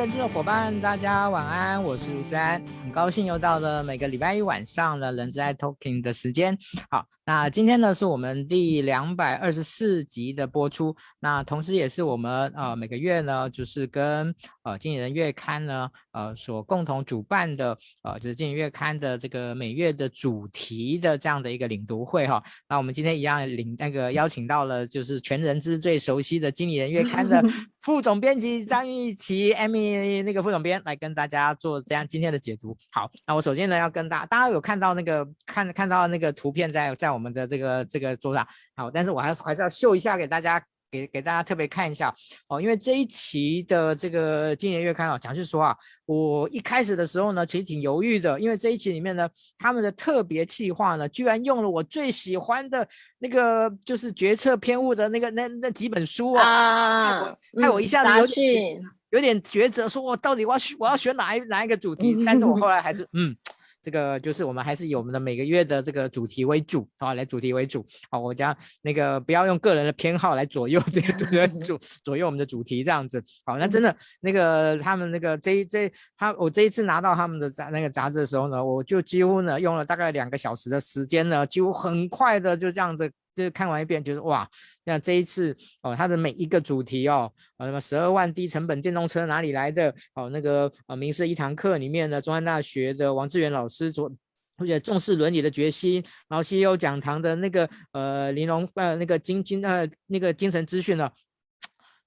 人资的伙伴，大家晚安，我是卢山，很高兴又到了每个礼拜一晚上的人资爱 Talking 的时间。好，那今天呢是我们第两百二十四集的播出，那同时也是我们呃每个月呢就是跟呃经理人月刊呢呃所共同主办的呃就是经理月刊的这个每月的主题的这样的一个领读会哈。那我们今天一样领那个邀请到了就是全人资最熟悉的经理人月刊的副总编辑张玉琪 Amy。那个副总编来跟大家做这样今天的解读。好，那我首先呢要跟大家，大家有看到那个看看到那个图片在在我们的这个这个桌上。好，但是我还是还是要秀一下给大家，给给大家特别看一下哦，因为这一期的这个今年月刊啊，讲句实话，我一开始的时候呢，其实挺犹豫的，因为这一期里面呢，他们的特别企划呢，居然用了我最喜欢的那个就是决策偏误的那个那那几本书啊，啊害我，害我一下子有点。有点抉择，说我到底我要选我要选哪一哪一个主题？但是我后来还是 嗯，这个就是我们还是以我们的每个月的这个主题为主啊，来主题为主。好，我将那个不要用个人的偏好来左右这个主 左右我们的主题这样子。好，那真的那个他们那个这一这他我这一次拿到他们的杂那个杂志的时候呢，我就几乎呢用了大概两个小时的时间呢，几乎很快的就这样子。就是看完一遍，觉得哇，那这一次哦，它的每一个主题哦，呃，什么十二万低成本电动车哪里来的？哦，那个呃，名师一堂课里面的中山大学的王志远老师做，而且重视伦理的决心，然后西游讲堂的那个呃玲珑呃那个精精呃那个精神资讯呢。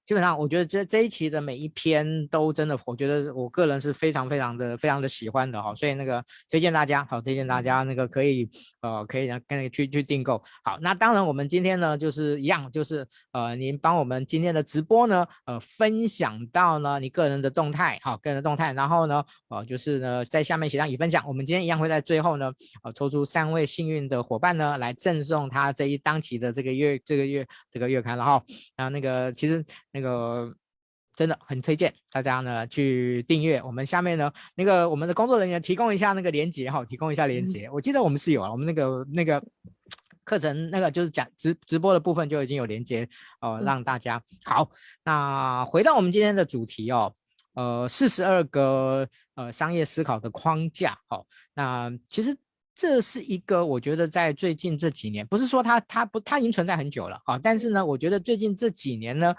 基本上，我觉得这这一期的每一篇都真的，我觉得我个人是非常非常的非常的喜欢的哈，所以那个推荐大家，好推荐大家那个可以呃可以跟那个去去订购。好，那当然我们今天呢就是一样，就是呃您帮我们今天的直播呢呃分享到呢你个人的动态，好个人的动态，然后呢呃就是呢在下面写上已分享，我们今天一样会在最后呢呃抽出三位幸运的伙伴呢来赠送他这一当期的这个月这个月这个月刊了哈，然后那个其实。那个真的很推荐大家呢去订阅。我们下面呢那个我们的工作人员提供一下那个链接哈，提供一下链接。我记得我们是有啊，我们那个那个课程那个就是讲直直播的部分就已经有链接哦，让大家好。那回到我们今天的主题哦，呃，四十二个呃商业思考的框架。好，那其实。这是一个我觉得在最近这几年，不是说它它不它已经存在很久了啊，但是呢，我觉得最近这几年呢，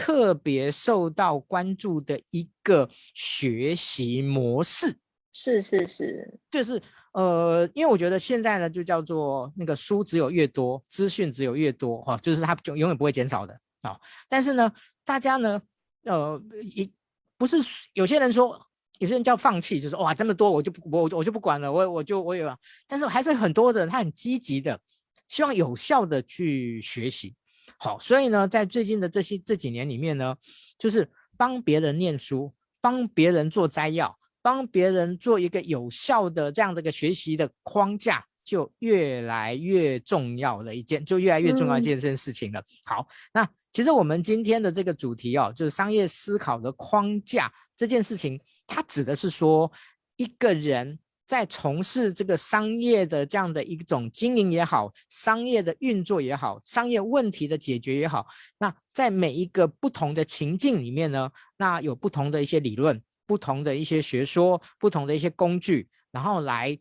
特别受到关注的一个学习模式，是是是，就是呃，因为我觉得现在呢，就叫做那个书只有越多，资讯只有越多哈，就是它就永远不会减少的啊。但是呢，大家呢，呃，一不是有些人说。有些人叫放弃，就是哇，这么多我就不我我就不管了，我我就我有，但是还是很多的人他很积极的，希望有效的去学习。好，所以呢，在最近的这些这几年里面呢，就是帮别人念书，帮别人做摘要，帮别人做一个有效的这样的一个学习的框架，就越来越重要的一件，就越来越重要的一件事情了。嗯、好，那其实我们今天的这个主题哦，就是商业思考的框架这件事情。它指的是说，一个人在从事这个商业的这样的一种经营也好，商业的运作也好，商业问题的解决也好，那在每一个不同的情境里面呢，那有不同的一些理论、不同的一些学说、不同的一些工具，然后来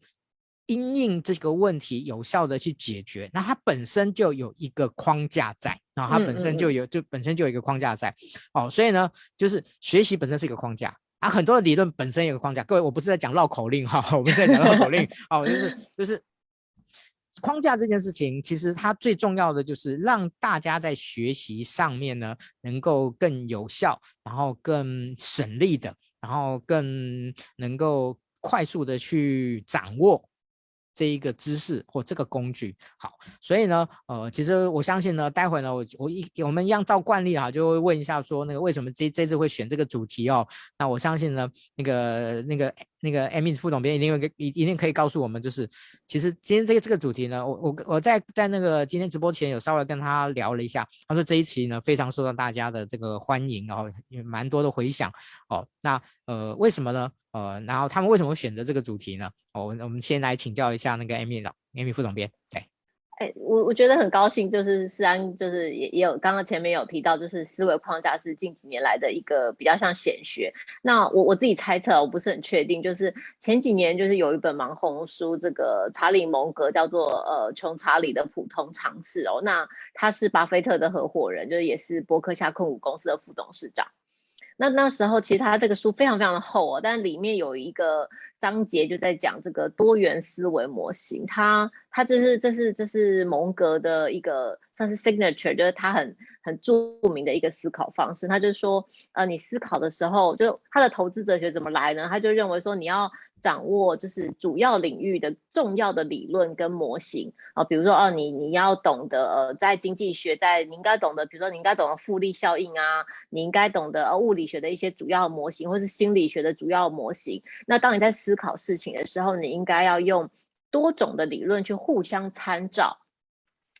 因应这个问题有效的去解决。那它本身就有一个框架在，然后它本身就有，就本身就有一个框架在。哦，所以呢，就是学习本身是一个框架。啊，很多的理论本身有个框架，各位，我不是在讲绕口令哈，我不是在讲绕口令，哦，就是就是框架这件事情，其实它最重要的就是让大家在学习上面呢，能够更有效，然后更省力的，然后更能够快速的去掌握。这一个知识或这个工具好，所以呢，呃，其实我相信呢，待会呢，我我一我们一样照惯例哈，就会问一下说，那个为什么这这次会选这个主题哦？那我相信呢，那个那个那个 Amy 副总编一定会一一定可以告诉我们，就是其实今天这个这个主题呢，我我我在在那个今天直播前有稍微跟他聊了一下，他说这一期呢非常受到大家的这个欢迎哦，也蛮多的回响哦。那呃为什么呢？呃，然后他们为什么会选择这个主题呢？哦，我们先来请教一下那个 Amy 老 Amy 副总编。对，哎、我我觉得很高兴，就是思安，就是也也有刚刚前面有提到，就是思维框架是近几年来的一个比较像显学。那我我自己猜测，我不是很确定，就是前几年就是有一本蛮红书，这个查理蒙格叫做呃穷查理的普通常识哦，那他是巴菲特的合伙人，就是也是伯克夏控股公司的副董事长。那那时候其实他这个书非常非常的厚哦，但里面有一个章节就在讲这个多元思维模型，他他这是这是这是蒙格的一个算是 signature，就是他很很著名的一个思考方式。他就说，呃，你思考的时候，就他的投资哲学怎么来呢？他就认为说你要。掌握就是主要领域的重要的理论跟模型啊，比如说哦，你你要懂得呃，在经济学，在你应该懂得，比如说你应该懂得复利效应啊，你应该懂得呃物理学的一些主要模型，或是心理学的主要模型。那当你在思思考事情的时候，你应该要用多种的理论去互相参照，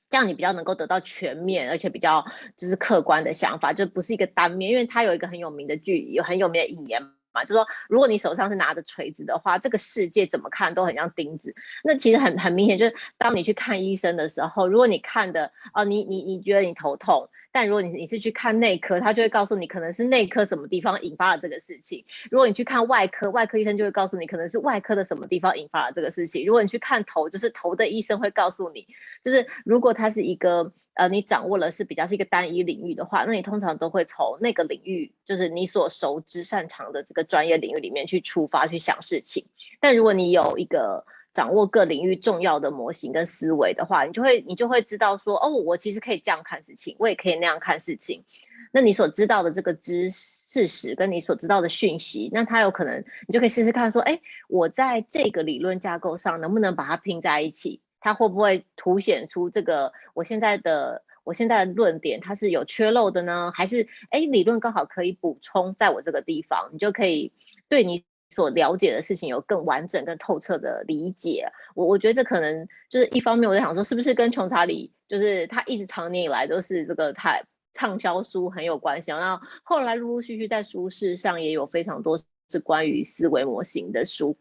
这样你比较能够得到全面而且比较就是客观的想法，就不是一个单面。因为它有一个很有名的句，有很有名的引言。嘛，就说如果你手上是拿着锤子的话，这个世界怎么看都很像钉子。那其实很很明显，就是当你去看医生的时候，如果你看的哦，你你你觉得你头痛。但如果你你是去看内科，他就会告诉你可能是内科什么地方引发了这个事情。如果你去看外科，外科医生就会告诉你可能是外科的什么地方引发了这个事情。如果你去看头，就是头的医生会告诉你，就是如果他是一个呃你掌握了是比较是一个单一领域的话，那你通常都会从那个领域，就是你所熟知擅长的这个专业领域里面去出发去想事情。但如果你有一个掌握各领域重要的模型跟思维的话，你就会你就会知道说，哦，我其实可以这样看事情，我也可以那样看事情。那你所知道的这个知事实跟你所知道的讯息，那它有可能你就可以试试看说，哎，我在这个理论架构上能不能把它拼在一起？它会不会凸显出这个我现在的我现在的论点它是有缺漏的呢？还是哎，理论刚好可以补充在我这个地方，你就可以对你。所了解的事情有更完整、更透彻的理解，我我觉得这可能就是一方面，我在想说，是不是跟穷查理就是他一直常年以来都是这个他畅销书很有关系。然后后来陆陆续续在书市上也有非常多是关于思维模型的书，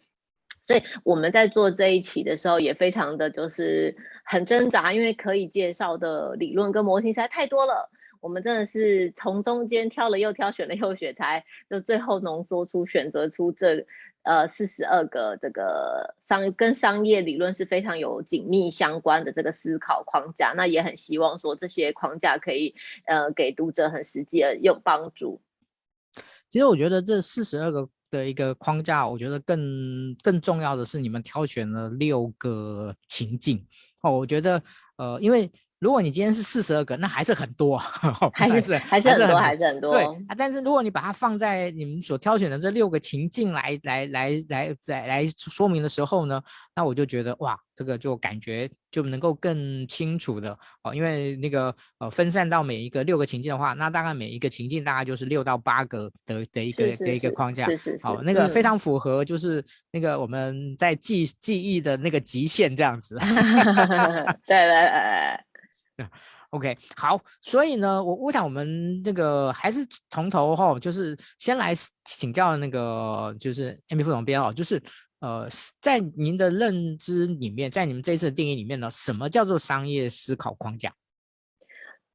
所以我们在做这一期的时候也非常的就是很挣扎，因为可以介绍的理论跟模型实在太多了。我们真的是从中间挑了又挑，选了又选，才就最后浓缩出选择出这呃四十二个这个商跟商业理论是非常有紧密相关的这个思考框架。那也很希望说这些框架可以呃给读者很实际的有帮助。其实我觉得这四十二个的一个框架，我觉得更更重要的是你们挑选了六个情境哦。我觉得呃因为。如果你今天是四十二个，那还是很多，还是还是很多，还是很多。对啊，但是如果你把它放在你们所挑选的这六个情境来来来来来来说明的时候呢，那我就觉得哇，这个就感觉就能够更清楚的哦，因为那个呃分散到每一个六个情境的话，那大概每一个情境大概就是六到八个的的一个的一个框架，是是是，哦，那个非常符合就是那个我们在记记忆的那个极限这样子。对 对对。OK，好，所以呢，我我想我们这个还是从头哈，就是先来请教那个就是 Amy 副总编哦，就是呃，在您的认知里面，在你们这一次的定义里面呢，什么叫做商业思考框架？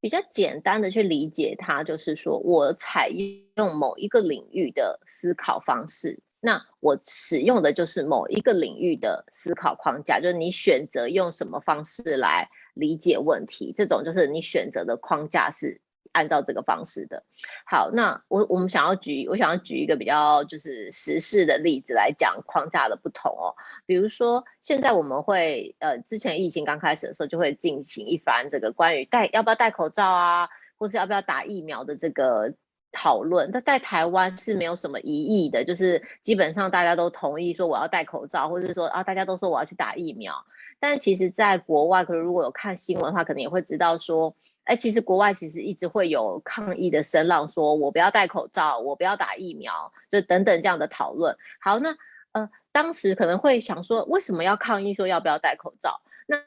比较简单的去理解它，就是说我采用某一个领域的思考方式。那我使用的就是某一个领域的思考框架，就是你选择用什么方式来理解问题，这种就是你选择的框架是按照这个方式的。好，那我我们想要举，我想要举一个比较就是时事的例子来讲框架的不同哦。比如说现在我们会呃，之前疫情刚开始的时候就会进行一番这个关于戴要不要戴口罩啊，或是要不要打疫苗的这个。讨论，那在台湾是没有什么异议的，就是基本上大家都同意说我要戴口罩，或者是说啊，大家都说我要去打疫苗。但其实，在国外，可能如果有看新闻的话，可能也会知道说，哎，其实国外其实一直会有抗议的声浪，说我不要戴口罩，我不要打疫苗，就等等这样的讨论。好，那呃，当时可能会想说，为什么要抗议说要不要戴口罩？那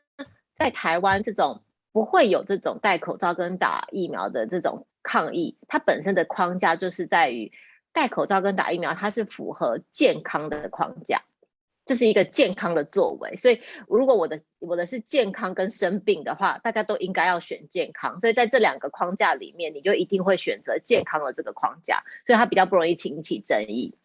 在台湾这种不会有这种戴口罩跟打疫苗的这种。抗议，它本身的框架就是在于戴口罩跟打疫苗，它是符合健康的框架。这是一个健康的作为，所以如果我的我的是健康跟生病的话，大家都应该要选健康。所以在这两个框架里面，你就一定会选择健康的这个框架，所以它比较不容易引起争议。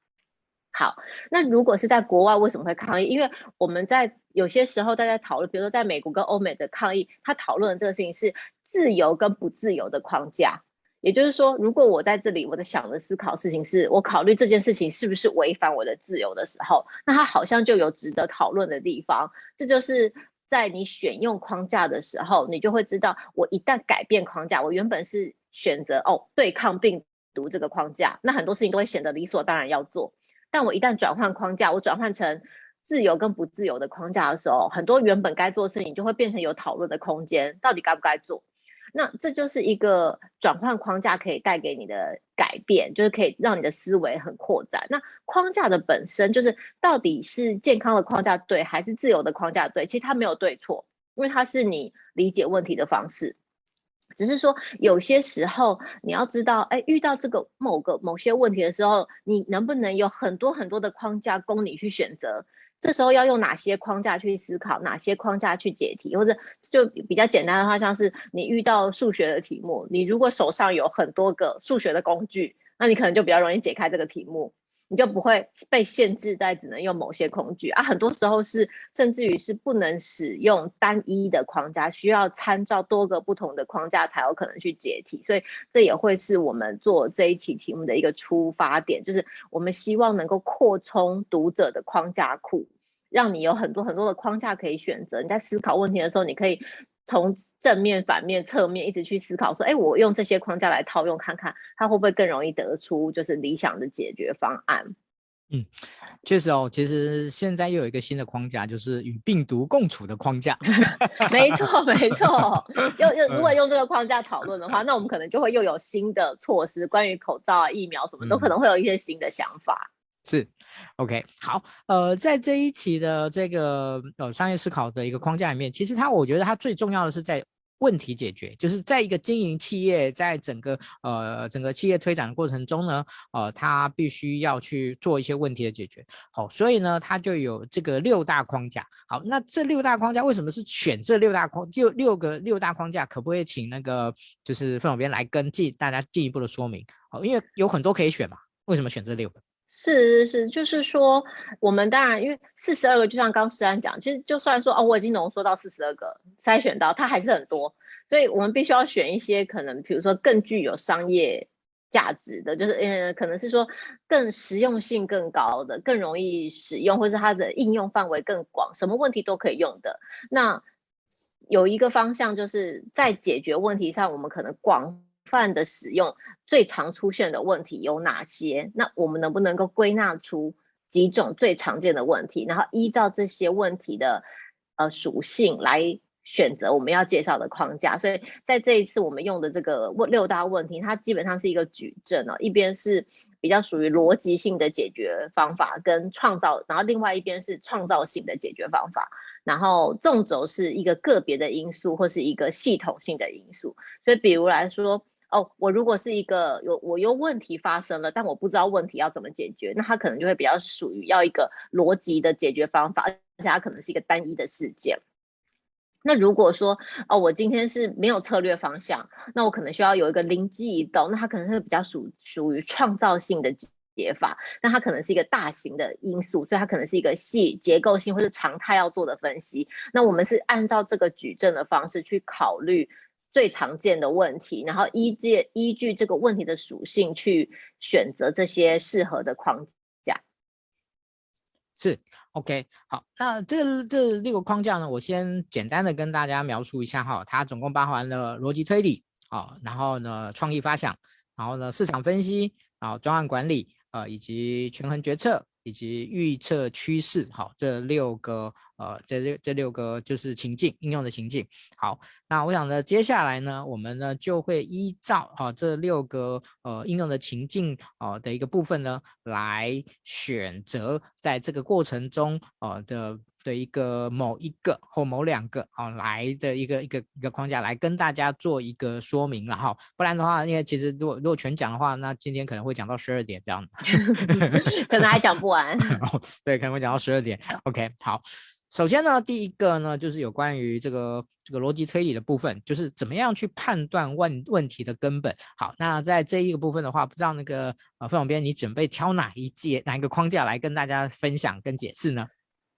好，那如果是在国外，为什么会抗议？因为我们在有些时候大家讨论，比如说在美国跟欧美的抗议，他讨论的这个事情是自由跟不自由的框架。也就是说，如果我在这里，我的想的思考事情是我考虑这件事情是不是违反我的自由的时候，那它好像就有值得讨论的地方。这就是在你选用框架的时候，你就会知道，我一旦改变框架，我原本是选择哦对抗病毒这个框架，那很多事情都会显得理所当然要做。但我一旦转换框架，我转换成自由跟不自由的框架的时候，很多原本该做的事情就会变成有讨论的空间，到底该不该做？那这就是一个转换框架可以带给你的改变，就是可以让你的思维很扩展。那框架的本身就是到底是健康的框架对，还是自由的框架对？其实它没有对错，因为它是你理解问题的方式。只是说有些时候你要知道，哎，遇到这个某个某些问题的时候，你能不能有很多很多的框架供你去选择？这时候要用哪些框架去思考，哪些框架去解题，或者就比较简单的话，像是你遇到数学的题目，你如果手上有很多个数学的工具，那你可能就比较容易解开这个题目，你就不会被限制在只能用某些工具啊。很多时候是甚至于是不能使用单一的框架，需要参照多个不同的框架才有可能去解题，所以这也会是我们做这一期题目的一个出发点，就是我们希望能够扩充读者的框架库。让你有很多很多的框架可以选择。你在思考问题的时候，你可以从正面、反面、侧面一直去思考，说：“哎，我用这些框架来套用看看，它会不会更容易得出就是理想的解决方案？”嗯，确实哦。其实现在又有一个新的框架，就是与病毒共处的框架。没错，没错。用用如果用这个框架讨论的话，那我们可能就会又有新的措施，关于口罩啊、疫苗什么，都可能会有一些新的想法。是，OK，好，呃，在这一期的这个呃商业思考的一个框架里面，其实它我觉得它最重要的是在问题解决，就是在一个经营企业，在整个呃整个企业推展的过程中呢，呃，它必须要去做一些问题的解决。好，所以呢，它就有这个六大框架。好，那这六大框架为什么是选这六大框就六个六大框架？可不可以请那个就是副总编来跟进大家进一步的说明？好，因为有很多可以选嘛，为什么选这六个？是是是，就是说，我们当然因为四十二个，就像刚诗安讲，其实就算说哦，我已经浓缩到四十二个，筛选到它还是很多，所以我们必须要选一些可能，比如说更具有商业价值的，就是嗯，可能是说更实用性更高的，更容易使用，或是它的应用范围更广，什么问题都可以用的。那有一个方向，就是在解决问题上，我们可能广泛的使用。最常出现的问题有哪些？那我们能不能够归纳出几种最常见的问题，然后依照这些问题的呃属性来选择我们要介绍的框架？所以在这一次我们用的这个问六大问题，它基本上是一个矩阵哦，一边是比较属于逻辑性的解决方法跟创造，然后另外一边是创造性的解决方法，然后纵轴是一个个别的因素或是一个系统性的因素。所以比如来说。哦，我如果是一个有我有问题发生了，但我不知道问题要怎么解决，那它可能就会比较属于要一个逻辑的解决方法，而且它可能是一个单一的事件。那如果说哦，我今天是没有策略方向，那我可能需要有一个灵机一动，那它可能会比较属属于创造性的解法，那它可能是一个大型的因素，所以它可能是一个细结构性或者常态要做的分析。那我们是按照这个矩阵的方式去考虑。最常见的问题，然后依据依据这个问题的属性去选择这些适合的框架。是，OK，好，那这这六个框架呢，我先简单的跟大家描述一下哈，它总共包含了逻辑推理啊，然后呢创意发想，然后呢市场分析，然后专案管理啊，以及权衡决策。以及预测趋势，好，这六个呃，这六这六个就是情境应用的情境。好，那我想呢，接下来呢，我们呢就会依照啊这六个呃应用的情境哦的一个部分呢，来选择在这个过程中哦的的一个某一个或某两个哦来的一个一个一个框架来跟大家做一个说明了哈，不然的话，因为其实如果如果全讲的话，那今天可能会讲到十二点这样，可能还讲不完。对，可能会讲到十二点。OK，好，首先呢，第一个呢就是有关于这个这个逻辑推理的部分，就是怎么样去判断问问题的根本。好，那在这一个部分的话，不知道那个呃副总编你准备挑哪一节哪一个框架来跟大家分享跟解释呢？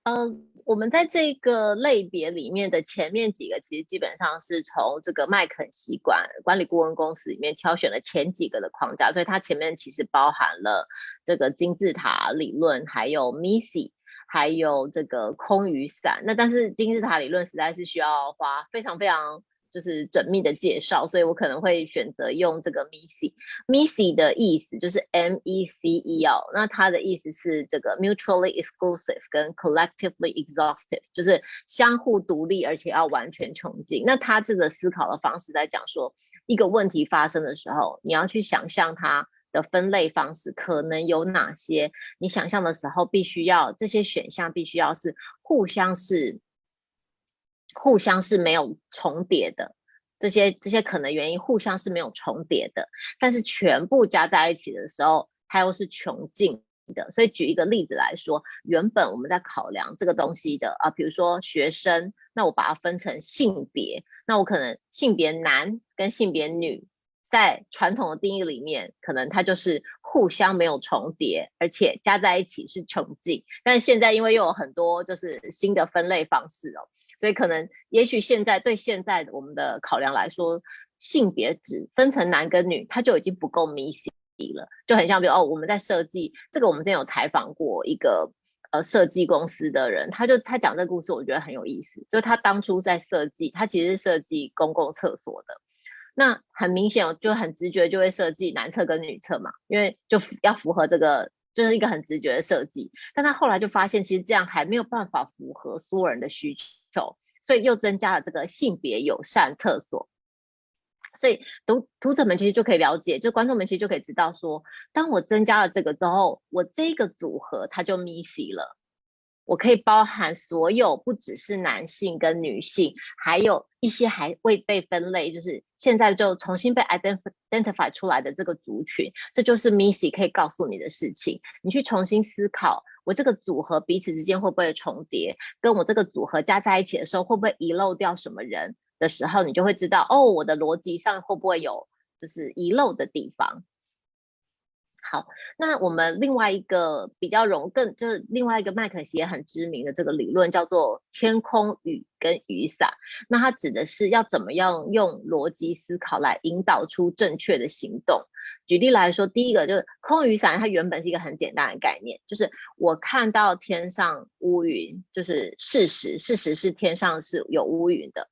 嗯、呃，我们在这个类别里面的前面几个，其实基本上是从这个麦肯锡管管理顾问公司里面挑选了前几个的框架，所以它前面其实包含了这个金字塔理论，还有 MISI，还有这个空雨伞。那但是金字塔理论实在是需要花非常非常。就是缜密的介绍，所以我可能会选择用这个 MECE。MECE 的意思就是 M E C E 哦，那它的意思是这个 mutually exclusive 跟 collectively exhaustive，就是相互独立而且要完全穷尽。那它这个思考的方式在讲说，一个问题发生的时候，你要去想象它的分类方式可能有哪些。你想象的时候，必须要这些选项必须要是互相是。互相是没有重叠的，这些这些可能原因互相是没有重叠的，但是全部加在一起的时候，它又是穷尽的。所以举一个例子来说，原本我们在考量这个东西的啊，比如说学生，那我把它分成性别，那我可能性别男跟性别女，在传统的定义里面，可能它就是互相没有重叠，而且加在一起是穷尽。但是现在因为又有很多就是新的分类方式哦。所以可能，也许现在对现在我们的考量来说，性别只分成男跟女，它就已经不够明晰了，就很像比如哦，我们在设计这个，我们之前有采访过一个呃设计公司的人，他就他讲这个故事，我觉得很有意思，就他当初在设计，他其实是设计公共厕所的，那很明显就很直觉就会设计男厕跟女厕嘛，因为就要符合这个。就是一个很直觉的设计，但他后来就发现，其实这样还没有办法符合所有人的需求求，所以又增加了这个性别友善厕所。所以读读者们其实就可以了解，就观众们其实就可以知道说，当我增加了这个之后，我这个组合它就 miss 了。我可以包含所有，不只是男性跟女性，还有一些还未被分类，就是现在就重新被 identify 出来的这个族群，这就是 Missy 可以告诉你的事情。你去重新思考，我这个组合彼此之间会不会重叠，跟我这个组合加在一起的时候会不会遗漏掉什么人的时候，你就会知道哦，我的逻辑上会不会有就是遗漏的地方。好，那我们另外一个比较容更就是另外一个麦肯锡也很知名的这个理论叫做天空雨跟雨伞。那它指的是要怎么样用逻辑思考来引导出正确的行动。举例来说，第一个就是空雨伞，它原本是一个很简单的概念，就是我看到天上乌云，就是事实，事实是天上是有乌云的，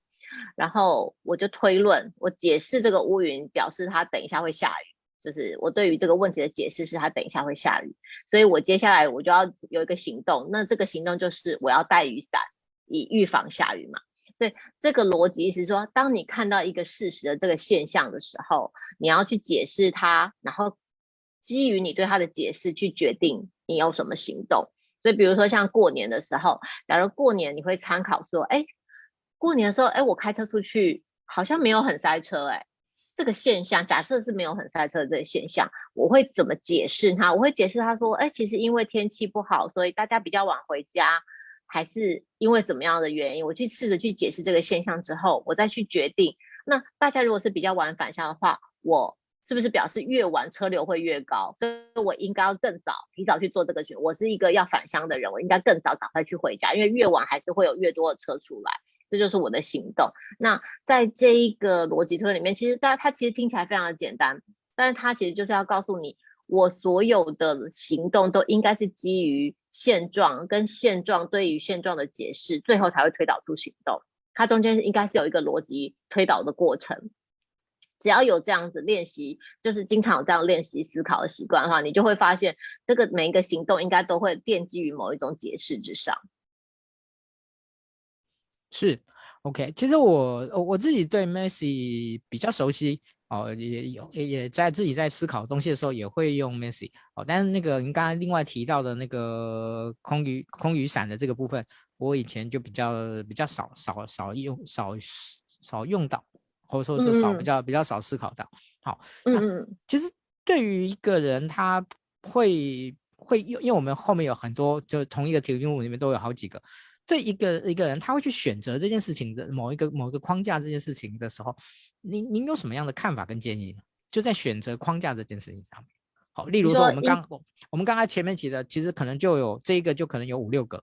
然后我就推论，我解释这个乌云表示它等一下会下雨。就是我对于这个问题的解释是，它等一下会下雨，所以我接下来我就要有一个行动。那这个行动就是我要带雨伞，以预防下雨嘛。所以这个逻辑是说，当你看到一个事实的这个现象的时候，你要去解释它，然后基于你对它的解释去决定你有什么行动。所以比如说像过年的时候，假如过年你会参考说，哎，过年的时候，哎，我开车出去好像没有很塞车，哎。这个现象，假设是没有很塞车的这个现象，我会怎么解释它？我会解释他说，哎，其实因为天气不好，所以大家比较晚回家，还是因为怎么样的原因？我去试着去解释这个现象之后，我再去决定。那大家如果是比较晚返乡的话，我是不是表示越晚车流会越高？所以我应该要更早提早去做这个选。我是一个要返乡的人，我应该更早赶快去回家，因为越晚还是会有越多的车出来。这就是我的行动。那在这一个逻辑推里面，其实大家它其实听起来非常的简单，但是它其实就是要告诉你，我所有的行动都应该是基于现状跟现状对于现状的解释，最后才会推导出行动。它中间应该是有一个逻辑推导的过程。只要有这样子练习，就是经常有这样练习思考的习惯的话，你就会发现，这个每一个行动应该都会奠基于某一种解释之上。是，OK。其实我我自己对 Messi 比较熟悉哦，也有也也在自己在思考东西的时候也会用 Messi 哦。但是那个您刚才另外提到的那个空雨空雨伞的这个部分，我以前就比较比较少少少用少少用到，或者说是少比较比较少思考到。好，嗯，其实对于一个人，他会会用因为我们后面有很多，就同一个题目里面都有好几个。对一个一个人，他会去选择这件事情的某一个某一个框架这件事情的时候，您您有什么样的看法跟建议呢？就在选择框架这件事情上面。好，例如说我们刚我们刚才前面提的，其实可能就有这一个，就可能有五六个。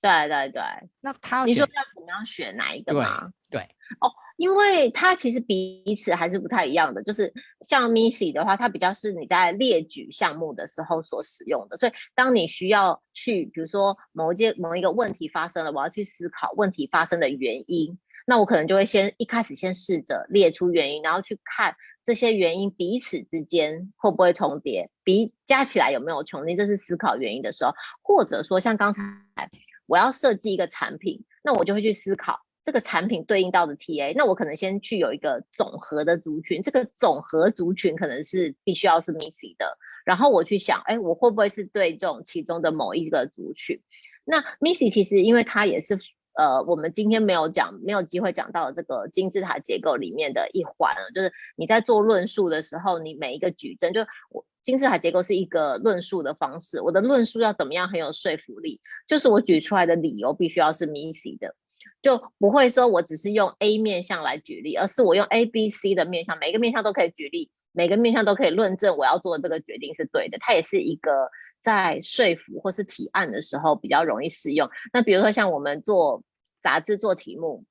对对对，那他你说要怎么样选哪一个吗？对，对哦，因为它其实彼此还是不太一样的。就是像 Missy 的话，它比较是你在列举项目的时候所使用的。所以当你需要去，比如说某一件某一个问题发生了，我要去思考问题发生的原因，那我可能就会先一开始先试着列出原因，然后去看这些原因彼此之间会不会重叠，比加起来有没有重叠，这是思考原因的时候，或者说像刚才。我要设计一个产品，那我就会去思考这个产品对应到的 TA，那我可能先去有一个总和的族群，这个总和族群可能是必须要是 MISI 的，然后我去想，哎，我会不会是对这种其中的某一个族群？那 MISI 其实因为它也是呃，我们今天没有讲，没有机会讲到这个金字塔结构里面的一环，就是你在做论述的时候，你每一个矩阵就我。金字塔结构是一个论述的方式，我的论述要怎么样很有说服力？就是我举出来的理由必须要是 MISI 的，就不会说我只是用 A 面向来举例，而是我用 A、B、C 的面向，每个面向都可以举例，每个面向都可以论证我要做这个决定是对的。它也是一个在说服或是提案的时候比较容易适用。那比如说像我们做杂志做题目。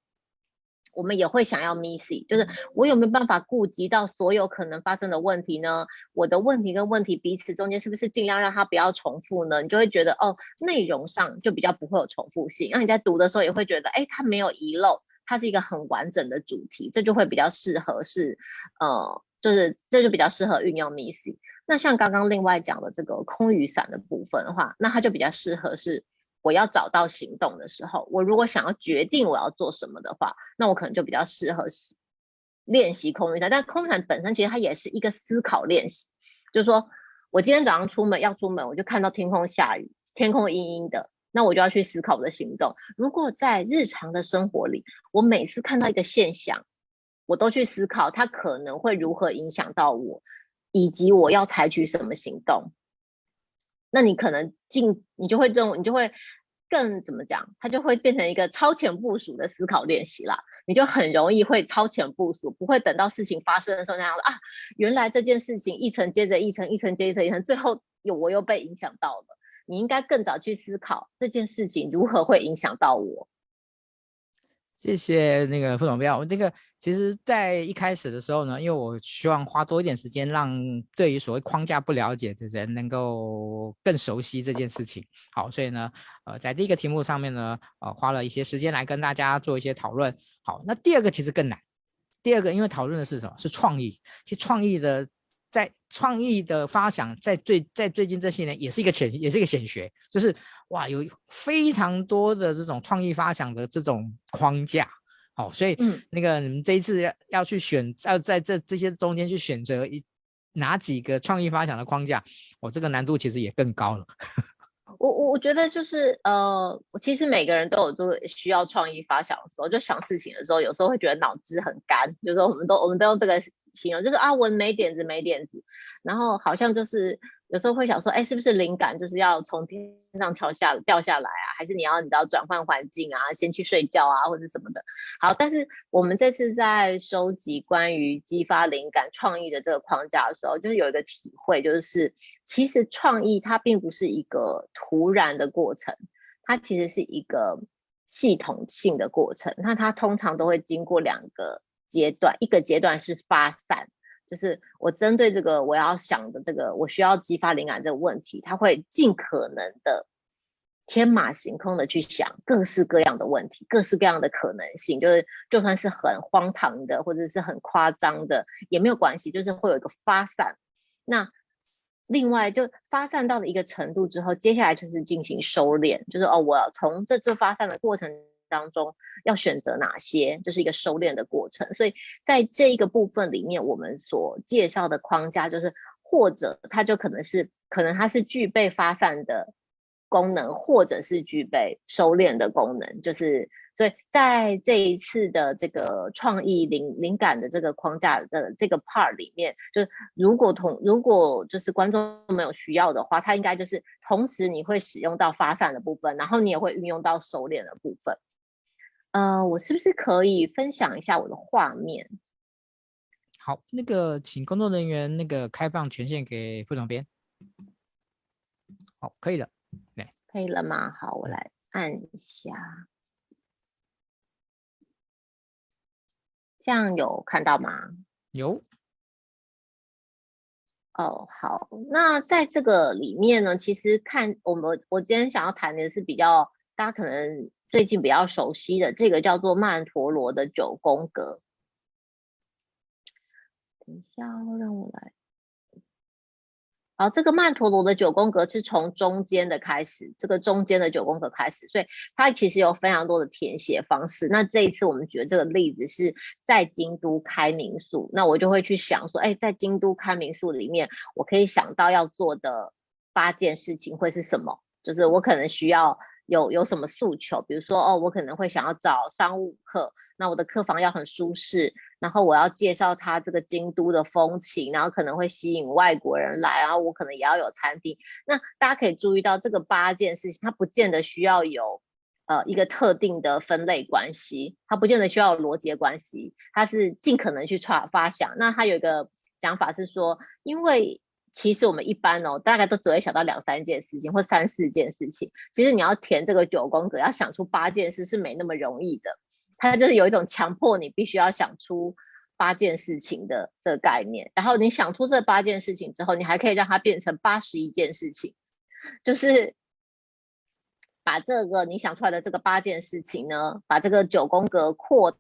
我们也会想要 missy，就是我有没有办法顾及到所有可能发生的问题呢？我的问题跟问题彼此中间是不是尽量让它不要重复呢？你就会觉得哦，内容上就比较不会有重复性，那你在读的时候也会觉得，哎，它没有遗漏，它是一个很完整的主题，这就会比较适合是，呃，就是这就比较适合运用 missy。那像刚刚另外讲的这个空雨伞的部分的话，那它就比较适合是。我要找到行动的时候，我如果想要决定我要做什么的话，那我可能就比较适合是练习空雨伞。但空雨伞本身其实它也是一个思考练习，就是说我今天早上出门要出门，我就看到天空下雨，天空阴阴的，那我就要去思考我的行动。如果在日常的生活里，我每次看到一个现象，我都去思考它可能会如何影响到我，以及我要采取什么行动。那你可能进，你就会这种，你就会更怎么讲？它就会变成一个超前部署的思考练习啦。你就很容易会超前部署，不会等到事情发生的时候那样啊，原来这件事情一层接着一层，一层接一层一层，最后有我又被影响到了。你应该更早去思考这件事情如何会影响到我。谢谢那个副总编，我这个其实，在一开始的时候呢，因为我希望花多一点时间，让对于所谓框架不了解的人能够更熟悉这件事情。好，所以呢，呃，在第一个题目上面呢，呃，花了一些时间来跟大家做一些讨论。好，那第二个其实更难。第二个，因为讨论的是什么？是创意。其实创意的。在创意的发想，在最在最近这些年，也是一个显，也是一个显学，就是哇，有非常多的这种创意发想的这种框架，好，所以那个你们这一次要要去选，要在这这些中间去选择一哪几个创意发想的框架，我这个难度其实也更高了。我我我觉得就是呃，我其实每个人都有做需要创意发想的时候，就想事情的时候，有时候会觉得脑子很干，就是说我们都我们都用这个。形容就是啊，我没点子，没点子，然后好像就是有时候会想说，哎，是不是灵感就是要从天上跳下掉下来啊？还是你要你知道转换环境啊，先去睡觉啊，或者什么的。好，但是我们这次在收集关于激发灵感、创意的这个框架的时候，就是有一个体会，就是其实创意它并不是一个突然的过程，它其实是一个系统性的过程。那它通常都会经过两个。阶段，一个阶段是发散，就是我针对这个我要想的这个我需要激发灵感这个问题，他会尽可能的天马行空的去想各式各样的问题，各式各样的可能性，就是就算是很荒唐的或者是很夸张的也没有关系，就是会有一个发散。那另外就发散到了一个程度之后，接下来就是进行收敛，就是哦，我从这这发散的过程。当中要选择哪些，就是一个收敛的过程。所以在这一个部分里面，我们所介绍的框架就是，或者它就可能是，可能它是具备发散的功能，或者是具备收敛的功能，就是。所以在这一次的这个创意灵灵感的这个框架的这个 part 里面，就是如果同如果就是观众没有需要的话，它应该就是同时你会使用到发散的部分，然后你也会运用到收敛的部分。呃，我是不是可以分享一下我的画面？好，那个请工作人员那个开放权限给副总编。好，可以了。来，可以了吗？好，我来按一下。这样有看到吗？有。哦，好，那在这个里面呢，其实看我们，我今天想要谈的是比较大家可能最近比较熟悉的这个叫做曼陀罗的九宫格。等一下，让我来。好，这个曼陀罗的九宫格是从中间的开始，这个中间的九宫格开始，所以它其实有非常多的填写方式。那这一次我们举的这个例子是在京都开民宿，那我就会去想说，哎，在京都开民宿里面，我可以想到要做的八件事情会是什么？就是我可能需要有有什么诉求，比如说，哦，我可能会想要找商务客。那我的客房要很舒适，然后我要介绍他这个京都的风情，然后可能会吸引外国人来，然后我可能也要有餐厅。那大家可以注意到这个八件事情，它不见得需要有呃一个特定的分类关系，它不见得需要有逻辑关系，它是尽可能去发发想。那它有一个讲法是说，因为其实我们一般哦，大概都只会想到两三件事情或三四件事情，其实你要填这个九宫格，要想出八件事是没那么容易的。它就是有一种强迫你必须要想出八件事情的这个概念，然后你想出这八件事情之后，你还可以让它变成八十一件事情，就是把这个你想出来的这个八件事情呢，把这个九宫格扩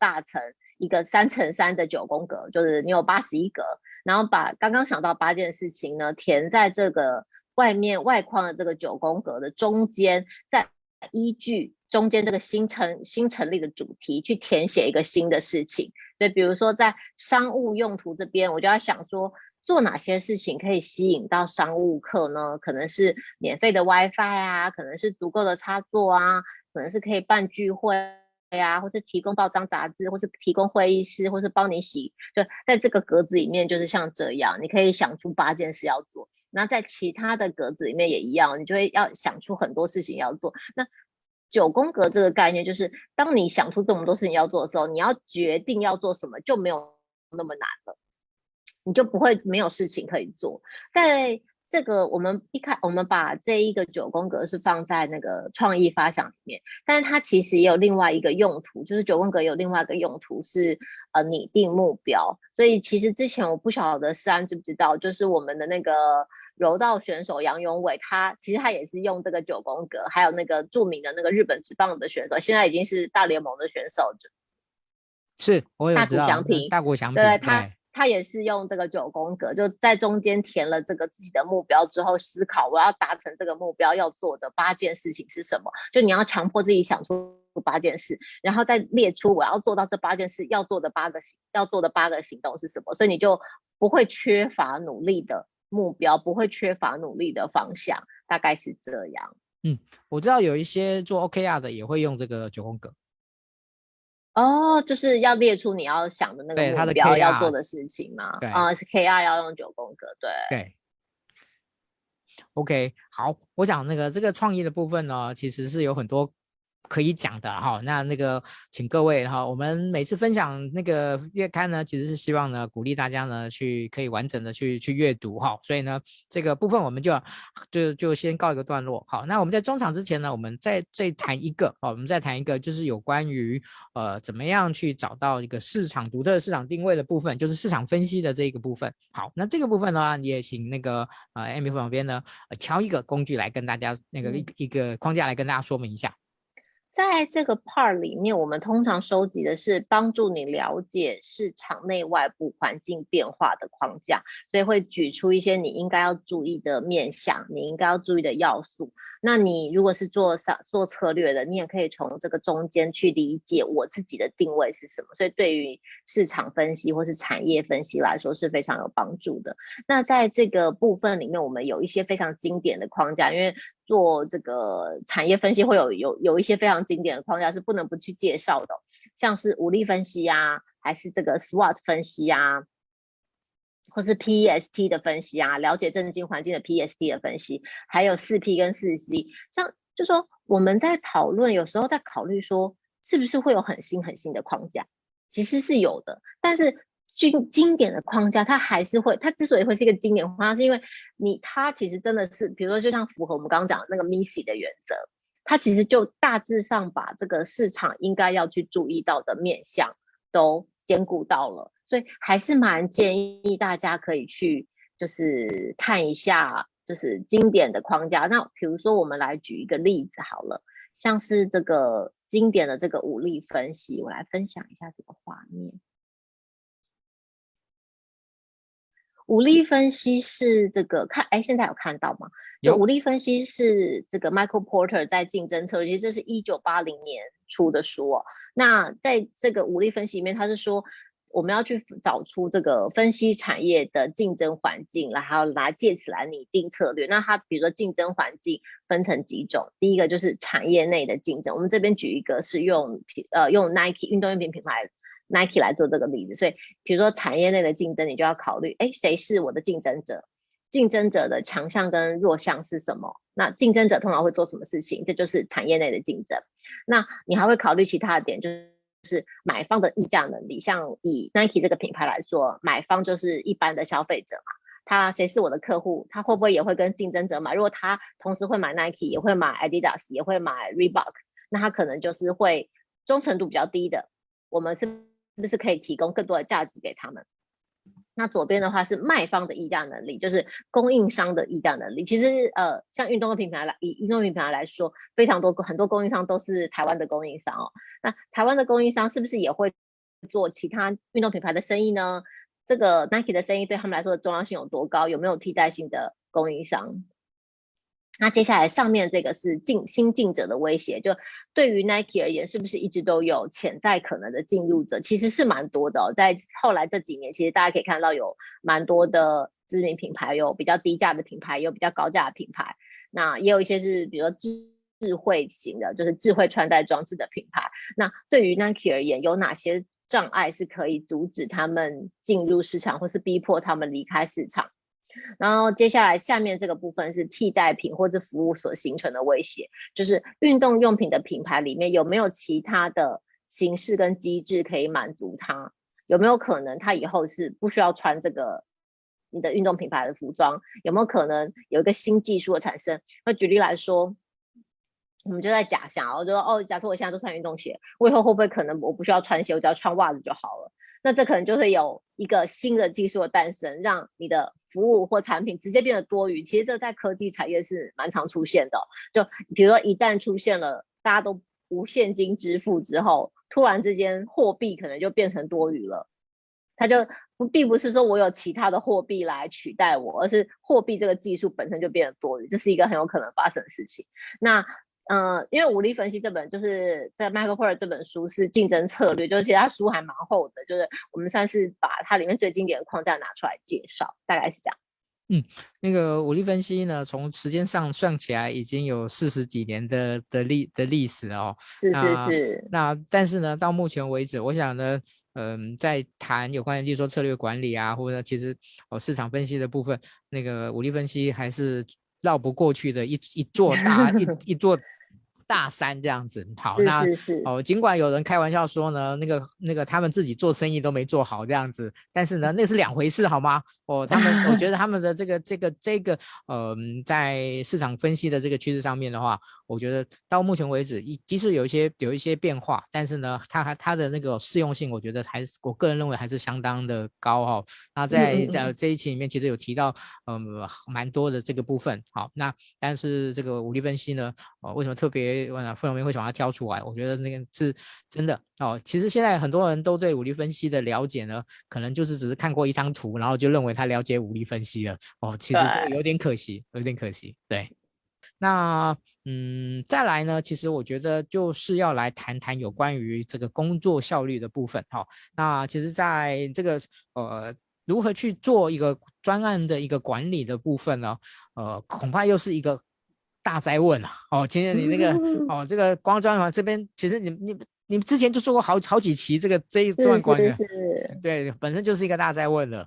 大成一个三乘三的九宫格，就是你有八十一格，然后把刚刚想到八件事情呢填在这个外面外框的这个九宫格的中间，再依据。中间这个新成新成立的主题去填写一个新的事情，所以比如说在商务用途这边，我就要想说做哪些事情可以吸引到商务客呢？可能是免费的 WiFi 啊，可能是足够的插座啊，可能是可以办聚会呀，或是提供报章杂志，或是提供会议室，或是帮你洗，就在这个格子里面就是像这样，你可以想出八件事要做。那在其他的格子里面也一样，你就会要想出很多事情要做。那九宫格这个概念，就是当你想出这么多事情要做的时候，你要决定要做什么就没有那么难了，你就不会没有事情可以做。在这个我们一开，我们把这一个九宫格是放在那个创意发想里面，但是它其实也有另外一个用途，就是九宫格有另外一个用途是呃拟定目标。所以其实之前我不晓得诗安知不知道，就是我们的那个。柔道选手杨永伟，他其实他也是用这个九宫格，还有那个著名的那个日本职棒的选手，现在已经是大联盟的选手，是，我有大谷翔平，大谷翔平，对他，他也是用这个九宫格，就在中间填了这个自己的目标之后，思考我要达成这个目标要做的八件事情是什么，就你要强迫自己想出八件事，然后再列出我要做到这八件事要做的八个行要做的八个行动是什么，所以你就不会缺乏努力的。目标不会缺乏努力的方向，大概是这样。嗯，我知道有一些做 OKR 的也会用这个九宫格。哦，就是要列出你要想的那个目标要做的事情吗？对啊，是 KR 要用九宫格，对。对。OK，好，我讲那个这个创意的部分呢，其实是有很多。可以讲的哈，那那个请各位哈，我们每次分享那个月刊呢，其实是希望呢鼓励大家呢去可以完整的去去阅读哈，所以呢这个部分我们就就就先告一个段落。好，那我们在中场之前呢，我们再再谈一个，好，我们再谈一个就是有关于呃怎么样去找到一个市场独特的市场定位的部分，就是市场分析的这个部分。好，那这个部分呢，也请那个呃 Amy 旁边呢、呃挑一个工具来跟大家那个一一个框架来跟大家说明一下。在这个 part 里面，我们通常收集的是帮助你了解市场内外部环境变化的框架，所以会举出一些你应该要注意的面向，你应该要注意的要素。那你如果是做商做策略的，你也可以从这个中间去理解我自己的定位是什么。所以对于市场分析或是产业分析来说是非常有帮助的。那在这个部分里面，我们有一些非常经典的框架，因为做这个产业分析，会有有有一些非常经典的框架是不能不去介绍的，像是五力分析啊，还是这个 SWOT 分析啊，或是 PST 的分析啊，了解政经环境的 PST 的分析，还有四 P 跟四 C，像就说我们在讨论，有时候在考虑说是不是会有很新很新的框架，其实是有的，但是。经经典的框架，它还是会，它之所以会是一个经典框架，是因为你它其实真的是，比如说就像符合我们刚刚讲的那个 MISI 的原则，它其实就大致上把这个市场应该要去注意到的面向都兼顾到了，所以还是蛮建议大家可以去就是看一下就是经典的框架。那比如说我们来举一个例子好了，像是这个经典的这个五力分析，我来分享一下这个画面。五力分析是这个看，哎，现在有看到吗？有。武力分析是这个 Michael Porter 在竞争策略，其实这是一九八零年出的书哦。那在这个武力分析里面，他是说我们要去找出这个分析产业的竞争环境，然后来借此来拟定策略。那他比如说竞争环境分成几种，第一个就是产业内的竞争。我们这边举一个是用品呃用 Nike 运动用品品牌。Nike 来做这个例子，所以比如说产业内的竞争，你就要考虑，哎，谁是我的竞争者？竞争者的强项跟弱项是什么？那竞争者通常会做什么事情？这就是产业内的竞争。那你还会考虑其他的点，就是买方的议价能力。像以 Nike 这个品牌来说，买方就是一般的消费者嘛，他谁是我的客户？他会不会也会跟竞争者买？如果他同时会买 Nike，也会买 Adidas，也会买 Reebok，那他可能就是会忠诚度比较低的。我们是。是不是可以提供更多的价值给他们？那左边的话是卖方的议价能力，就是供应商的议价能力。其实呃，像运动的品牌来，以运动品牌来说，非常多很多供应商都是台湾的供应商哦。那台湾的供应商是不是也会做其他运动品牌的生意呢？这个 Nike 的生意对他们来说的重要性有多高？有没有替代性的供应商？那接下来上面这个是进新进者的威胁，就对于 Nike 而言，是不是一直都有潜在可能的进入者？其实是蛮多的哦。在后来这几年，其实大家可以看到有蛮多的知名品牌，有比较低价的品牌，有比较高价的品牌。那也有一些是比如说智智慧型的，就是智慧穿戴装置的品牌。那对于 Nike 而言，有哪些障碍是可以阻止他们进入市场，或是逼迫他们离开市场？然后接下来下面这个部分是替代品或者服务所形成的威胁，就是运动用品的品牌里面有没有其他的形式跟机制可以满足它？有没有可能它以后是不需要穿这个你的运动品牌的服装？有没有可能有一个新技术的产生？那举例来说，我们就在假想，我就说哦，假设我现在都穿运动鞋，我以后会不会可能我不需要穿鞋，我只要穿袜子就好了？那这可能就会有一个新的技术的诞生，让你的服务或产品直接变得多余。其实这在科技产业是蛮常出现的。就比如说，一旦出现了大家都无现金支付之后，突然之间货币可能就变成多余了。它就不并不是说我有其他的货币来取代我，而是货币这个技术本身就变得多余，这是一个很有可能发生的事情。那嗯、呃，因为武力分析这本就是在 Michael Porter 这本书是竞争策略，就是其实他书还蛮厚的，就是我们算是把它里面最经典的框架拿出来介绍，大概是这样。嗯，那个武力分析呢，从时间上算起来已经有四十几年的的历的历史了哦。是是是。那，那但是呢，到目前为止，我想呢，嗯、呃，在谈有关于，例如说策略管理啊，或者其实哦市场分析的部分，那个武力分析还是绕不过去的一一座大一 一座。大山这样子，好，那哦，尽管有人开玩笑说呢，那个那个他们自己做生意都没做好这样子，但是呢，那是两回事，好吗？哦，他们我觉得他们的这个这个这个，嗯，在市场分析的这个趋势上面的话。我觉得到目前为止，一即使有一些有一些变化，但是呢，它还它的那个适用性，我觉得还是我个人认为还是相当的高哈、哦。那在在这一期里面，其实有提到嗯蛮多的这个部分。好，那但是这个武力分析呢，哦，为什么特别问傅永明会把它挑出来？我觉得那个是真的哦。其实现在很多人都对武力分析的了解呢，可能就是只是看过一张图，然后就认为他了解武力分析了。哦，其实有点可惜，有点可惜，对。那嗯，再来呢，其实我觉得就是要来谈谈有关于这个工作效率的部分。哦，那其实在这个呃，如何去做一个专案的一个管理的部分呢？呃，恐怕又是一个大灾问啊！哦，今天你那个 哦，这个光专案这边，其实你你你之前就做过好好几期这个这一段关于，对，本身就是一个大灾问了。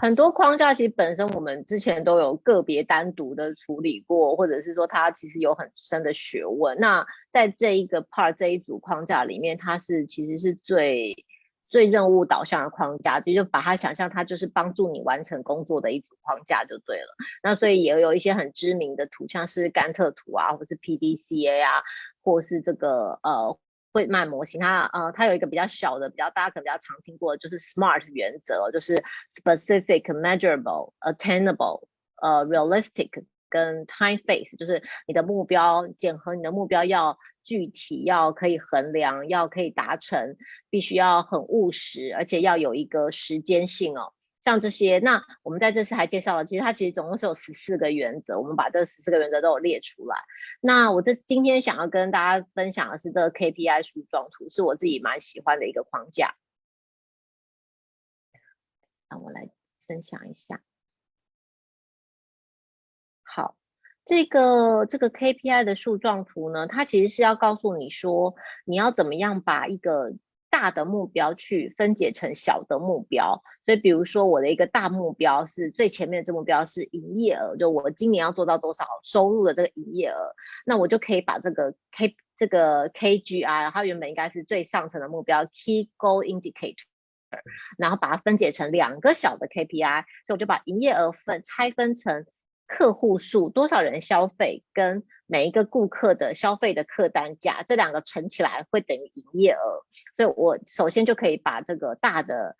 很多框架其实本身我们之前都有个别单独的处理过，或者是说它其实有很深的学问。那在这一个 part 这一组框架里面，它是其实是最。最任务导向的框架，就就把它想象它就是帮助你完成工作的一组框架就对了。那所以也有一些很知名的图，像是甘特图啊，或是 PDCA 啊，或是这个呃惠曼模型，它呃它有一个比较小的，比较大家可能比较常听过，就是 SMART 原则，就是 Specific、Measurable、Attainable、呃 Realistic 跟 Time Phase，就是你的目标检核，你的目标要。具体要可以衡量，要可以达成，必须要很务实，而且要有一个时间性哦。像这些，那我们在这次还介绍了，其实它其实总共是有十四个原则，我们把这十四个原则都有列出来。那我这今天想要跟大家分享的是这个 KPI 树状图，是我自己蛮喜欢的一个框架。让我来分享一下。好。这个这个 KPI 的树状图呢，它其实是要告诉你说，你要怎么样把一个大的目标去分解成小的目标。所以，比如说我的一个大目标是最前面的这目标是营业额，就我今年要做到多少收入的这个营业额，那我就可以把这个 K 这个 KGI，它原本应该是最上层的目标 Key Goal Indicator，然后把它分解成两个小的 KPI，所以我就把营业额分拆分成。客户数多少人消费，跟每一个顾客的消费的客单价，这两个乘起来会等于营业额。所以我首先就可以把这个大的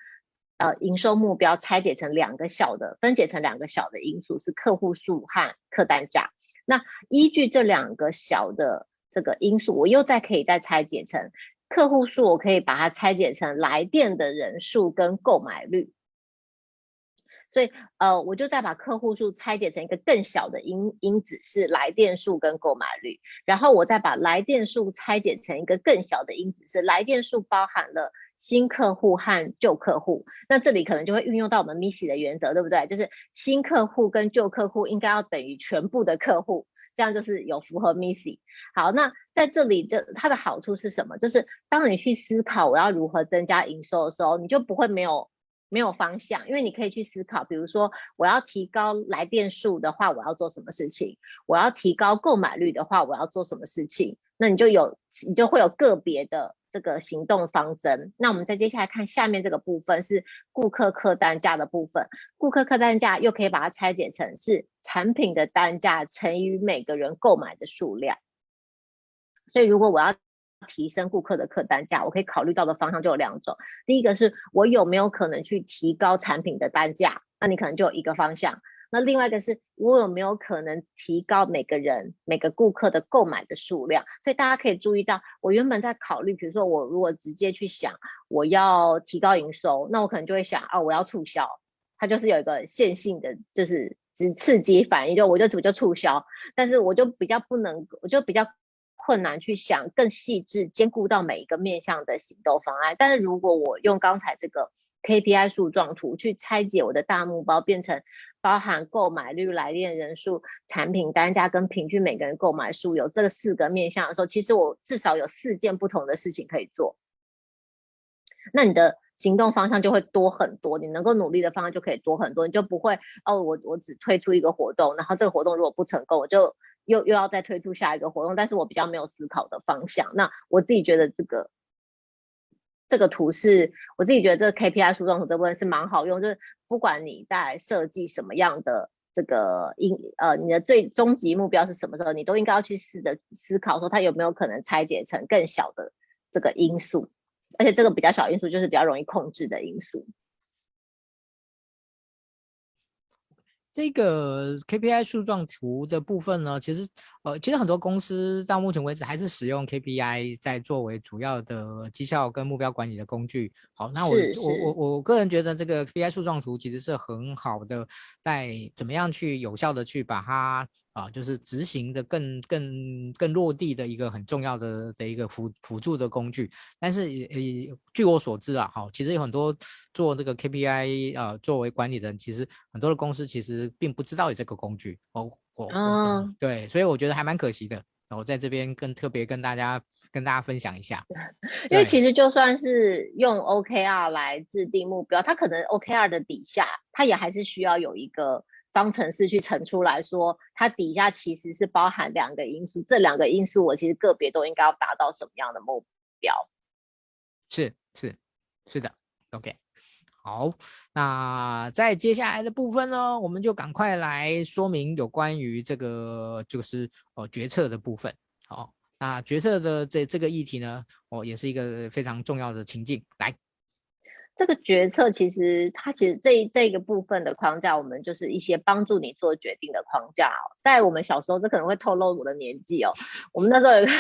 呃营收目标拆解成两个小的，分解成两个小的因素，是客户数和客单价。那依据这两个小的这个因素，我又再可以再拆解成客户数，我可以把它拆解成来电的人数跟购买率。所以，呃，我就再把客户数拆解成一个更小的因因子，是来电数跟购买率。然后我再把来电数拆解成一个更小的因子，是来电数包含了新客户和旧客户。那这里可能就会运用到我们 MISI 的原则，对不对？就是新客户跟旧客户应该要等于全部的客户，这样就是有符合 MISI。好，那在这里，这它的好处是什么？就是当你去思考我要如何增加营收的时候，你就不会没有。没有方向，因为你可以去思考，比如说我要提高来电数的话，我要做什么事情？我要提高购买率的话，我要做什么事情？那你就有，你就会有个别的这个行动方针。那我们再接下来看下面这个部分是顾客客单价的部分，顾客客单价又可以把它拆解成是产品的单价乘以每个人购买的数量。所以如果我要提升顾客的客单价，我可以考虑到的方向就有两种。第一个是我有没有可能去提高产品的单价，那你可能就有一个方向。那另外一个是我有没有可能提高每个人每个顾客的购买的数量。所以大家可以注意到，我原本在考虑，比如说我如果直接去想我要提高营收，那我可能就会想啊，我要促销，它就是有一个线性的，就是只刺激反应，就我就我就促销，但是我就比较不能，我就比较。困难去想更细致，兼顾到每一个面向的行动方案。但是如果我用刚才这个 KPI 树状图去拆解我的大目标，变成包含购买率、来电人数、产品单价跟平均每个人购买数有这四个面向的时候，其实我至少有四件不同的事情可以做。那你的行动方向就会多很多，你能够努力的方向就可以多很多，你就不会哦，我我只推出一个活动，然后这个活动如果不成功，我就。又又要再推出下一个活动，但是我比较没有思考的方向。那我自己觉得这个这个图是，我自己觉得这个 KPI 树状图这部分是蛮好用，就是不管你在设计什么样的这个因呃你的最终极目标是什么时候，你都应该要去试着思考说它有没有可能拆解成更小的这个因素，而且这个比较小因素就是比较容易控制的因素。这个 KPI 树状图的部分呢，其实呃，其实很多公司到目前为止还是使用 KPI 在作为主要的绩效跟目标管理的工具。好，那我我我我个人觉得这个 KPI 树状图其实是很好的，在怎么样去有效的去把它啊，就是执行的更更更落地的一个很重要的的一个辅辅助的工具。但是也也据我所知啊，哈，其实有很多做这个 KPI 啊作为管理的人，其实很多的公司其实并不知道有这个工具哦哦，哦，对，所以我觉得还蛮可惜的。我在这边更特别跟大家跟大家分享一下，因为其实就算是用 OKR 来制定目标，它可能 OKR 的底下，它也还是需要有一个方程式去乘出来说，它底下其实是包含两个因素，这两个因素我其实个别都应该要达到什么样的目标？是是是的，OK。好，那在接下来的部分呢，我们就赶快来说明有关于这个就是哦决策的部分。好，那决策的这这个议题呢，哦也是一个非常重要的情境。来，这个决策其实它其实这这个部分的框架，我们就是一些帮助你做决定的框架哦。在我们小时候，这可能会透露我的年纪哦。我们那时候有个。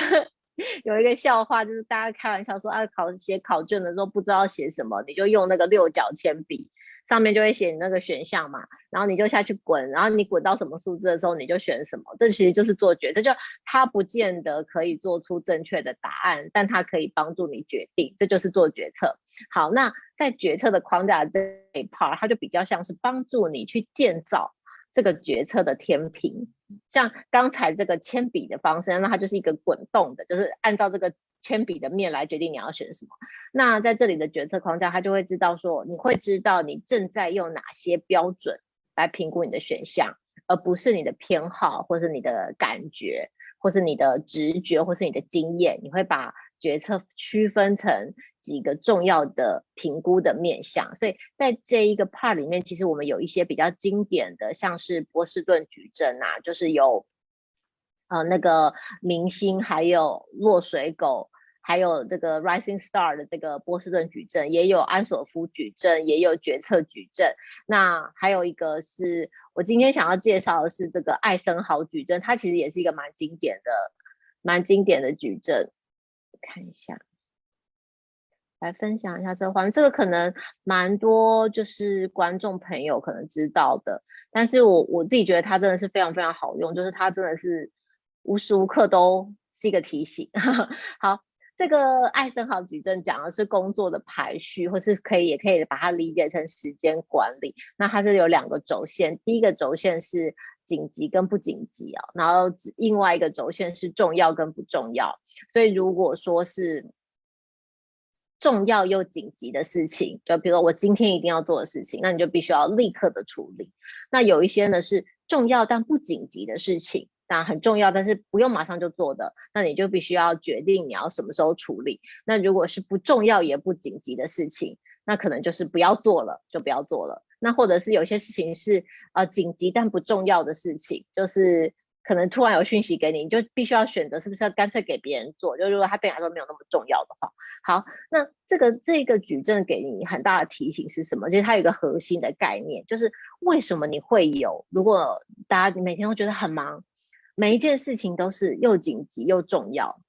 有一个笑话，就是大家开玩笑说，啊，考写考卷的时候不知道写什么，你就用那个六角铅笔，上面就会写你那个选项嘛，然后你就下去滚，然后你滚到什么数字的时候，你就选什么。这其实就是做决策，就它不见得可以做出正确的答案，但它可以帮助你决定，这就是做决策。好，那在决策的框架这一 part，它就比较像是帮助你去建造这个决策的天平。像刚才这个铅笔的方式，那它就是一个滚动的，就是按照这个铅笔的面来决定你要选什么。那在这里的决策框架，它就会知道说，你会知道你正在用哪些标准来评估你的选项，而不是你的偏好，或是你的感觉，或是你的直觉，或是你的经验。你会把决策区分成几个重要的评估的面向，所以在这一个 part 里面，其实我们有一些比较经典的，像是波士顿矩阵啊，就是有呃那个明星，还有落水狗，还有这个 Rising Star 的这个波士顿矩阵，也有安索夫矩阵，也有决策矩阵。那还有一个是我今天想要介绍的是这个艾森豪矩阵，它其实也是一个蛮经典的、蛮经典的矩阵。看一下，来分享一下这个画面。这个可能蛮多，就是观众朋友可能知道的，但是我我自己觉得它真的是非常非常好用，就是它真的是无时无刻都是一个提醒。好，这个艾森豪矩阵讲的是工作的排序，或是可以也可以把它理解成时间管理。那它是有两个轴线，第一个轴线是。紧急跟不紧急啊，然后另外一个轴线是重要跟不重要。所以如果说是重要又紧急的事情，就比如说我今天一定要做的事情，那你就必须要立刻的处理。那有一些呢是重要但不紧急的事情，当然很重要，但是不用马上就做的，那你就必须要决定你要什么时候处理。那如果是不重要也不紧急的事情，那可能就是不要做了，就不要做了。那或者是有些事情是呃紧急但不重要的事情，就是可能突然有讯息给你，你就必须要选择是不是要干脆给别人做。就如果他对你来说没有那么重要的话，好，那这个这个矩阵给你很大的提醒是什么？其实它有一个核心的概念，就是为什么你会有？如果大家每天都觉得很忙，每一件事情都是又紧急又重要，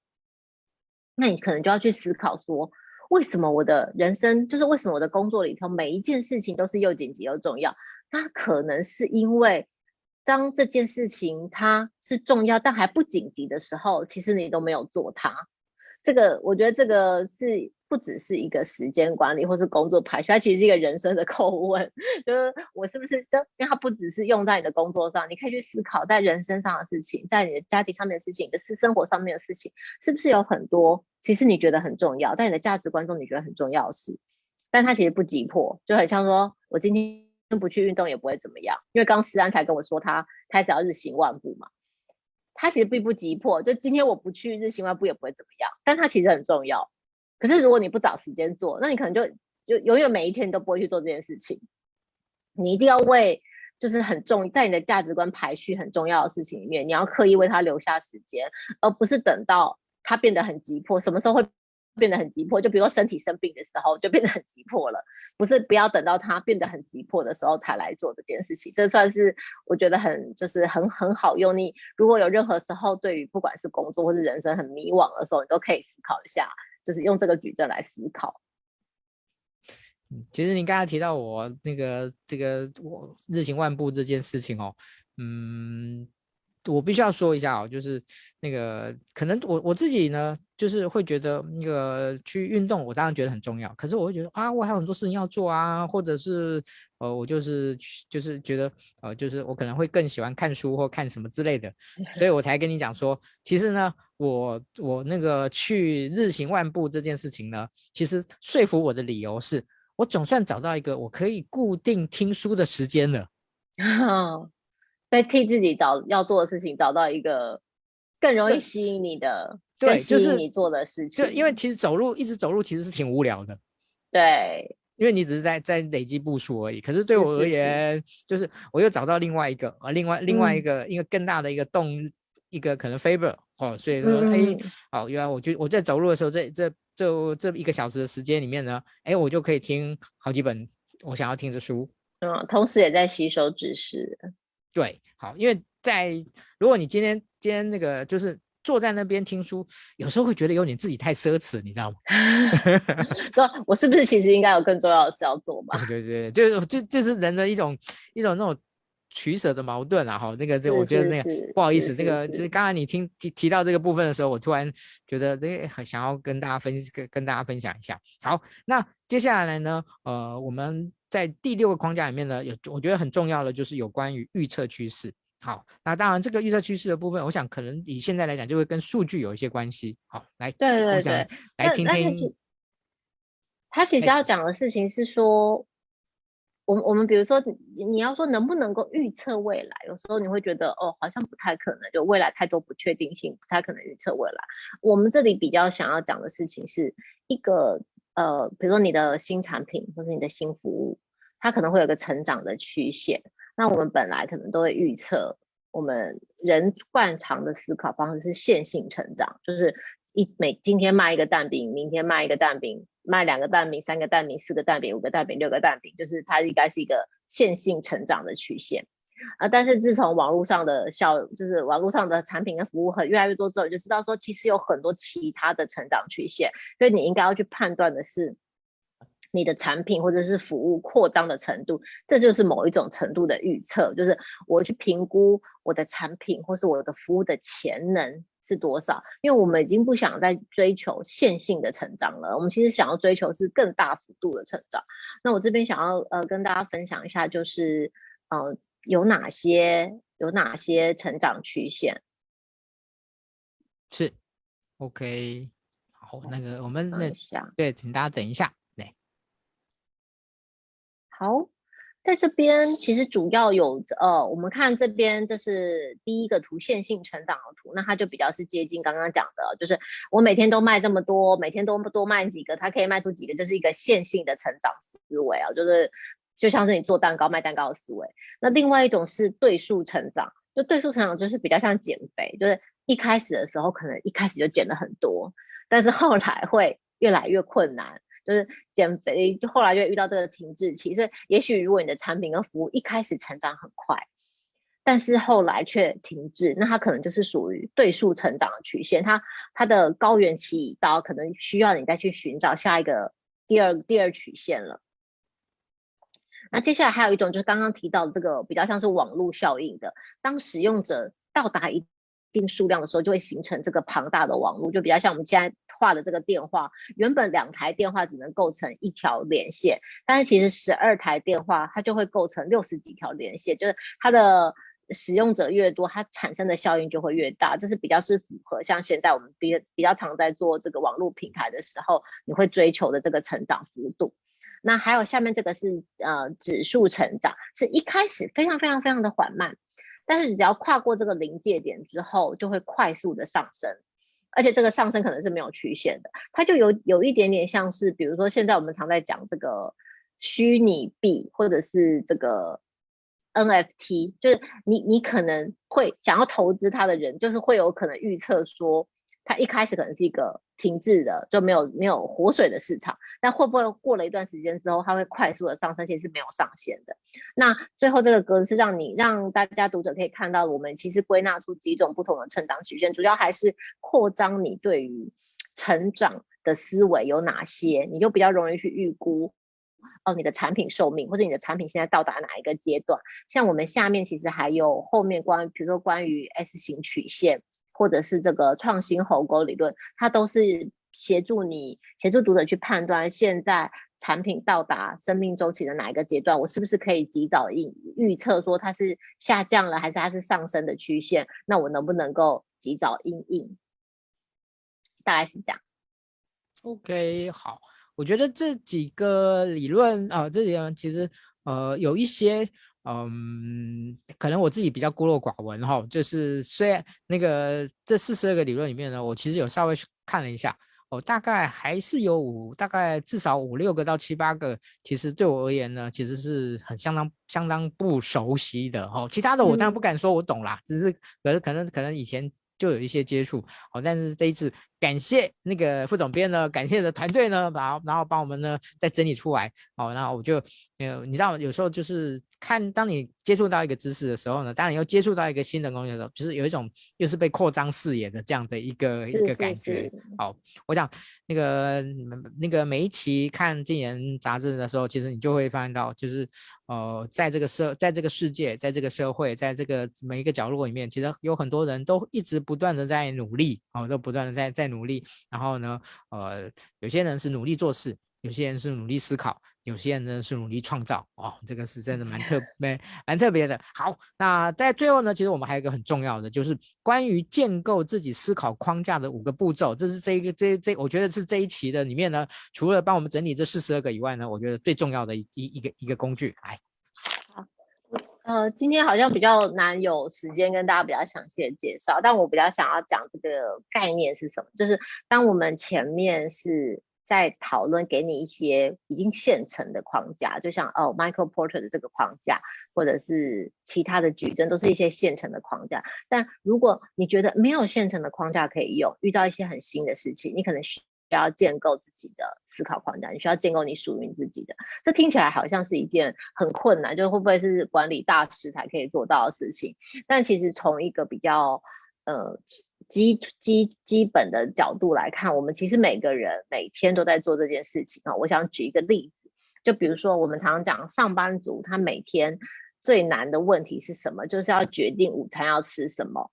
那你可能就要去思考说。为什么我的人生就是为什么我的工作里头每一件事情都是又紧急又重要？那可能是因为当这件事情它是重要但还不紧急的时候，其实你都没有做它。这个我觉得这个是。不只是一个时间管理或是工作排序，它其实是一个人生的叩问。就是我是不是就因为它不只是用在你的工作上，你可以去思考在人生上的事情，在你的家庭上面的事情，你的私生活上面的事情，是不是有很多其实你觉得很重要，但你的价值观中你觉得很重要的事，但它其实不急迫，就很像说我今天不去运动也不会怎么样，因为刚思安才跟我说他开始要日行万步嘛，他其实并不急迫，就今天我不去日行万步也不会怎么样，但他其实很重要。可是如果你不找时间做，那你可能就就永远每一天都不会去做这件事情。你一定要为就是很重在你的价值观排序很重要的事情里面，你要刻意为他留下时间，而不是等到他变得很急迫。什么时候会变得很急迫？就比如说身体生病的时候就变得很急迫了，不是不要等到他变得很急迫的时候才来做这件事情。这算是我觉得很就是很很好用。你如果有任何时候对于不管是工作或是人生很迷惘的时候，你都可以思考一下。就是用这个矩阵来思考。其实你刚才提到我那个这个我日行万步这件事情哦，嗯，我必须要说一下哦，就是那个可能我我自己呢，就是会觉得那个去运动，我当然觉得很重要。可是我会觉得啊，我还有很多事情要做啊，或者是呃，我就是就是觉得呃，就是我可能会更喜欢看书或看什么之类的，所以我才跟你讲说，其实呢，我我那个去日行万步这件事情呢，其实说服我的理由是我总算找到一个我可以固定听书的时间了。在替自己找要做的事情，找到一个更容易吸引你的，对，就是你做的事情。就因为其实走路一直走路其实是挺无聊的，对，因为你只是在在累积步数而已。可是对我而言，是是是就是我又找到另外一个啊，另外另外一个、嗯、一个更大的一个动一个可能 favor 哦，所以说哎、嗯欸，好，原来我就我在走路的时候，这这这这一个小时的时间里面呢，哎，我就可以听好几本我想要听的书，嗯，同时也在吸收知识。对，好，因为在如果你今天今天那个就是坐在那边听书，有时候会觉得有点自己太奢侈，你知道吗？说我是不是其实应该有更重要的事要做嘛？对对对，就就就是人的一种一种那种取舍的矛盾啊！哈，那个这我觉得那个不好意思，这个就是刚才你听提提到这个部分的时候，我突然觉得这个很想要跟大家分跟跟大家分享一下。好，那接下来呢，呃，我们。在第六个框架里面呢，有我觉得很重要的就是有关于预测趋势。好，那当然这个预测趋势的部分，我想可能以现在来讲，就会跟数据有一些关系。好，来，对对对，来听听。他其实要讲的事情是说，我我们比如说你要说能不能够预测未来，有时候你会觉得哦，好像不太可能，就未来太多不确定性，不太可能预测未来。我们这里比较想要讲的事情是一个。呃，比如说你的新产品或是你的新服务，它可能会有个成长的曲线。那我们本来可能都会预测，我们人惯常的思考方式是线性成长，就是一每今天卖一个蛋饼，明天卖一个蛋饼，卖两个蛋饼，三个蛋饼，四个蛋饼，五个蛋饼，六个蛋饼，就是它应该是一个线性成长的曲线。啊，但是自从网络上的效，就是网络上的产品跟服务很越来越多之后，你就知道说其实有很多其他的成长曲线，所以你应该要去判断的是你的产品或者是服务扩张的程度，这就是某一种程度的预测，就是我去评估我的产品或是我的服务的潜能是多少，因为我们已经不想再追求线性的成长了，我们其实想要追求是更大幅度的成长。那我这边想要呃跟大家分享一下，就是呃。有哪些有哪些成长曲线？是，OK，好，那个我们那对，请大家等一下，对，好，在这边其实主要有呃，我们看这边这是第一个图线性成长的图，那它就比较是接近刚刚讲的，就是我每天都卖这么多，每天都多卖几个，它可以卖出几个，就是一个线性的成长思维啊，就是。就像是你做蛋糕卖蛋糕的思维，那另外一种是对数成长，就对数成长就是比较像减肥，就是一开始的时候可能一开始就减了很多，但是后来会越来越困难，就是减肥就后来就遇到这个停滞期，所以也许如果你的产品跟服务一开始成长很快，但是后来却停滞，那它可能就是属于对数成长的曲线，它它的高原期已到，可能需要你再去寻找下一个第二第二曲线了。那接下来还有一种就是刚刚提到的这个比较像是网络效应的，当使用者到达一定数量的时候，就会形成这个庞大的网络，就比较像我们现在画的这个电话，原本两台电话只能构成一条连线，但是其实十二台电话它就会构成六十几条连线，就是它的使用者越多，它产生的效应就会越大，这是比较是符合像现在我们比比较常在做这个网络平台的时候，你会追求的这个成长幅度。那还有下面这个是呃指数成长，是一开始非常非常非常的缓慢，但是只要跨过这个临界点之后，就会快速的上升，而且这个上升可能是没有曲线的，它就有有一点点像是，比如说现在我们常在讲这个虚拟币或者是这个 NFT，就是你你可能会想要投资它的人，就是会有可能预测说。它一开始可能是一个停滞的，就没有没有活水的市场，但会不会过了一段时间之后，它会快速的上升，其实是没有上限的。那最后这个格子是让你让大家读者可以看到，我们其实归纳出几种不同的成长曲线，主要还是扩张你对于成长的思维有哪些，你就比较容易去预估。哦，你的产品寿命或者你的产品现在到达哪一个阶段。像我们下面其实还有后面关于，比如说关于 S 型曲线，或者是这个创新鸿沟理论，它都是协助你协助读者去判断现在产品到达生命周期的哪一个阶段，我是不是可以及早预预测说它是下降了还是它是上升的曲线？那我能不能够及早应应？大概是这样。OK，好，我觉得这几个理论啊，这里其实呃有一些嗯，可能我自己比较孤陋寡闻哈，就是虽然那个这四十二个理论里面呢，我其实有稍微看了一下，哦，大概还是有五，大概至少五六个到七八个，其实对我而言呢，其实是很相当相当不熟悉的哈，其他的我当然不敢说我懂啦，嗯、只是可能可能可能以前就有一些接触，好，但是这一次。感谢那个副总编呢，感谢的团队呢，把然后帮我们呢再整理出来，哦，然后我就，呃，你知道有时候就是看，当你接触到一个知识的时候呢，当你又接触到一个新的东西的时候，就是有一种又是被扩张视野的这样的一个一个感觉。好，我想那个那个每一期看《禁言》杂志的时候，其实你就会发现到，就是呃，在这个社，在这个世界，在这个社会，在这个每一个角落里面，其实有很多人都一直不断的在努力，哦，都不断的在在。努力，然后呢，呃，有些人是努力做事，有些人是努力思考，有些人呢是努力创造。哦，这个是真的蛮特 别，蛮特别的。好，那在最后呢，其实我们还有一个很重要的，就是关于建构自己思考框架的五个步骤。这是这一个这这，我觉得是这一期的里面呢，除了帮我们整理这四十二个以外呢，我觉得最重要的一一一个一个工具。来。呃，今天好像比较难有时间跟大家比较详细的介绍，但我比较想要讲这个概念是什么，就是当我们前面是在讨论给你一些已经现成的框架，就像哦 Michael Porter 的这个框架，或者是其他的矩阵，都是一些现成的框架。但如果你觉得没有现成的框架可以用，遇到一些很新的事情，你可能需需要建构自己的思考框架，你需要建构你属于自己的。这听起来好像是一件很困难，就会不会是管理大师才可以做到的事情？但其实从一个比较呃基基基本的角度来看，我们其实每个人每天都在做这件事情啊。我想举一个例子，就比如说我们常常讲上班族，他每天最难的问题是什么？就是要决定午餐要吃什么。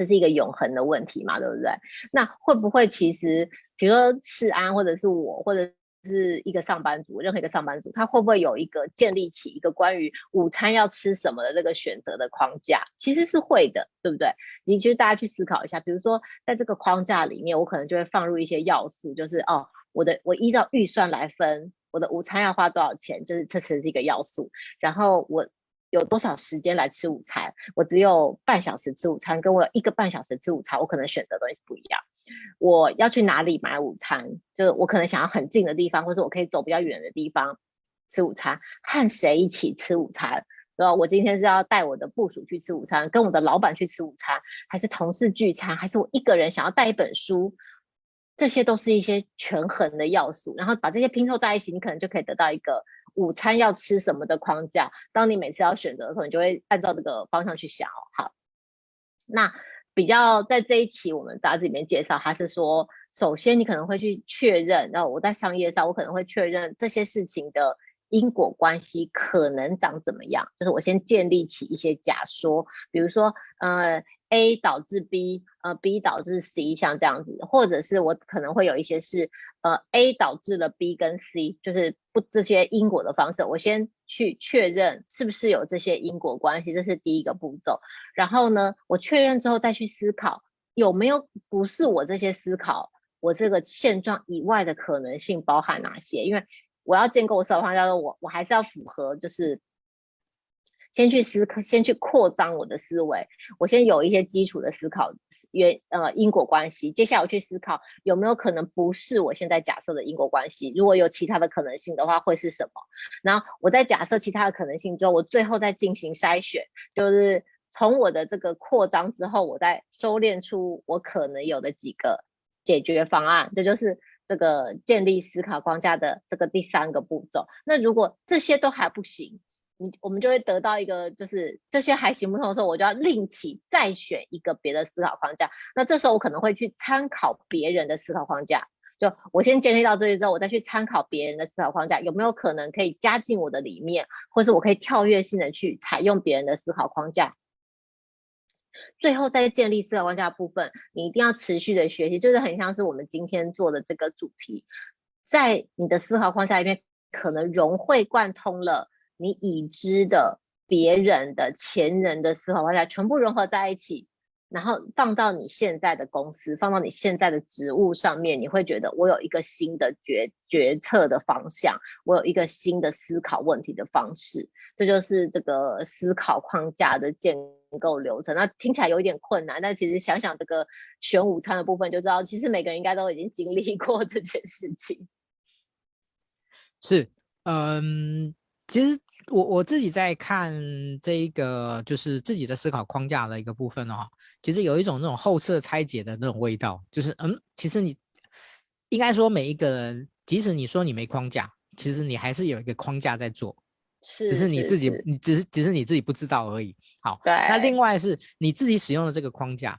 这是一个永恒的问题嘛，对不对？那会不会其实，比如说世安，或者是我，或者是一个上班族，任何一个上班族，他会不会有一个建立起一个关于午餐要吃什么的这个选择的框架？其实是会的，对不对？你其实大家去思考一下，比如说在这个框架里面，我可能就会放入一些要素，就是哦，我的我依照预算来分，我的午餐要花多少钱，就是这只是一个要素，然后我。有多少时间来吃午餐？我只有半小时吃午餐，跟我有一个半小时吃午餐，我可能选择的东西不一样。我要去哪里买午餐？就是我可能想要很近的地方，或者我可以走比较远的地方吃午餐。和谁一起吃午餐？对吧？我今天是要带我的部属去吃午餐，跟我的老板去吃午餐，还是同事聚餐，还是我一个人想要带一本书？这些都是一些权衡的要素，然后把这些拼凑在一起，你可能就可以得到一个。午餐要吃什么的框架，当你每次要选择的时候，你就会按照这个方向去想。好，那比较在这一期我们杂志里面介绍，还是说，首先你可能会去确认，然后我在商业上，我可能会确认这些事情的因果关系可能长怎么样，就是我先建立起一些假说，比如说，呃。A 导致 B，呃，B 导致 C，像这样子，或者是我可能会有一些是，呃，A 导致了 B 跟 C，就是不这些因果的方式，我先去确认是不是有这些因果关系，这是第一个步骤。然后呢，我确认之后再去思考有没有不是我这些思考，我这个现状以外的可能性包含哪些？因为我要建构我思考框架，我我还是要符合就是。先去思考，先去扩张我的思维。我先有一些基础的思考原呃因果关系。接下来我去思考有没有可能不是我现在假设的因果关系。如果有其他的可能性的话，会是什么？然后我在假设其他的可能性之后，我最后再进行筛选，就是从我的这个扩张之后，我再收敛出我可能有的几个解决方案。这就是这个建立思考框架的这个第三个步骤。那如果这些都还不行，你我们就会得到一个，就是这些还行不通的时候，我就要另起再选一个别的思考框架。那这时候我可能会去参考别人的思考框架，就我先建立到这里之后，我再去参考别人的思考框架，有没有可能可以加进我的里面，或是我可以跳跃性的去采用别人的思考框架。最后再建立思考框架的部分，你一定要持续的学习，就是很像是我们今天做的这个主题，在你的思考框架里面，可能融会贯通了你已知的、别人的、前人的思考框架，全部融合在一起。然后放到你现在的公司，放到你现在的职务上面，你会觉得我有一个新的决决策的方向，我有一个新的思考问题的方式，这就是这个思考框架的建构流程。那听起来有一点困难，但其实想想这个选午餐的部分，就知道其实每个人应该都已经经历过 这件事情。是，嗯，其实。我我自己在看这一个就是自己的思考框架的一个部分的话，其实有一种那种后设拆解的那种味道，就是嗯，其实你应该说每一个人，即使你说你没框架，其实你还是有一个框架在做，是，只是你自己，你只是只是你自己不知道而已。好，对。那另外是你自己使用的这个框架。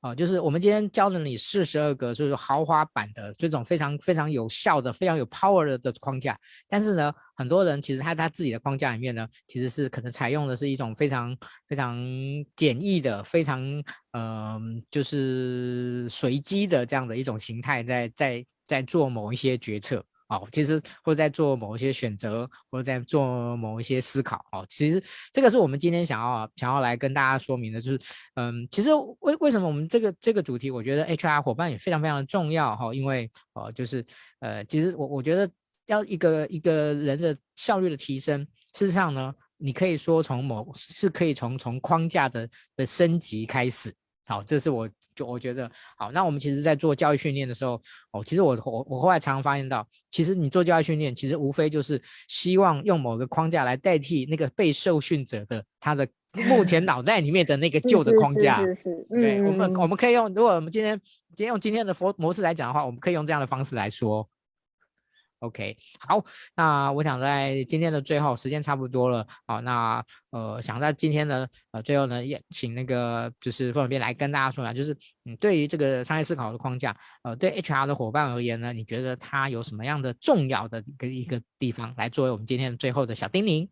啊、哦，就是我们今天教了你四十二个，就是豪华版的这种非常非常有效的、非常有 power 的框架。但是呢，很多人其实他他自己的框架里面呢，其实是可能采用的是一种非常非常简易的、非常嗯、就是随机的这样的一种形态，在在在做某一些决策。哦，其实或者在做某一些选择，或者在做某一些思考。哦，其实这个是我们今天想要想要来跟大家说明的，就是，嗯，其实为为什么我们这个这个主题，我觉得 HR 伙伴也非常非常的重要哈，因为哦，就是呃，其实我我觉得要一个一个人的效率的提升，事实上呢，你可以说从某是可以从从框架的的升级开始。好，这是我就我觉得好。那我们其实，在做教育训练的时候，哦，其实我我我后来常常发现到，其实你做教育训练，其实无非就是希望用某个框架来代替那个被受训者的他的目前脑袋里面的那个 旧的框架。是是，是，是，是，对，嗯、我们我们可以用，如果我们今天今天用今天的模模式来讲的话，我们可以用这样的方式来说。OK，好，那我想在今天的最后，时间差不多了，好，那呃，想在今天的呃最后呢，也请那个就是副总编来跟大家说一下，就是嗯，对于这个商业思考的框架，呃，对 HR 的伙伴而言呢，你觉得它有什么样的重要的一个一个地方，来作为我们今天的最后的小叮咛？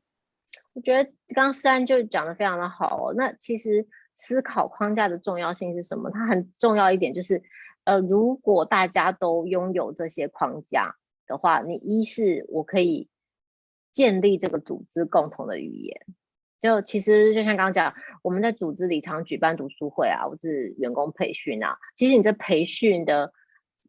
我觉得刚刚思安就讲的非常的好哦，那其实思考框架的重要性是什么？它很重要一点就是，呃，如果大家都拥有这些框架。的话，你一是我可以建立这个组织共同的语言，就其实就像刚刚讲，我们在组织里常举办读书会啊，或是员工培训啊，其实你这培训的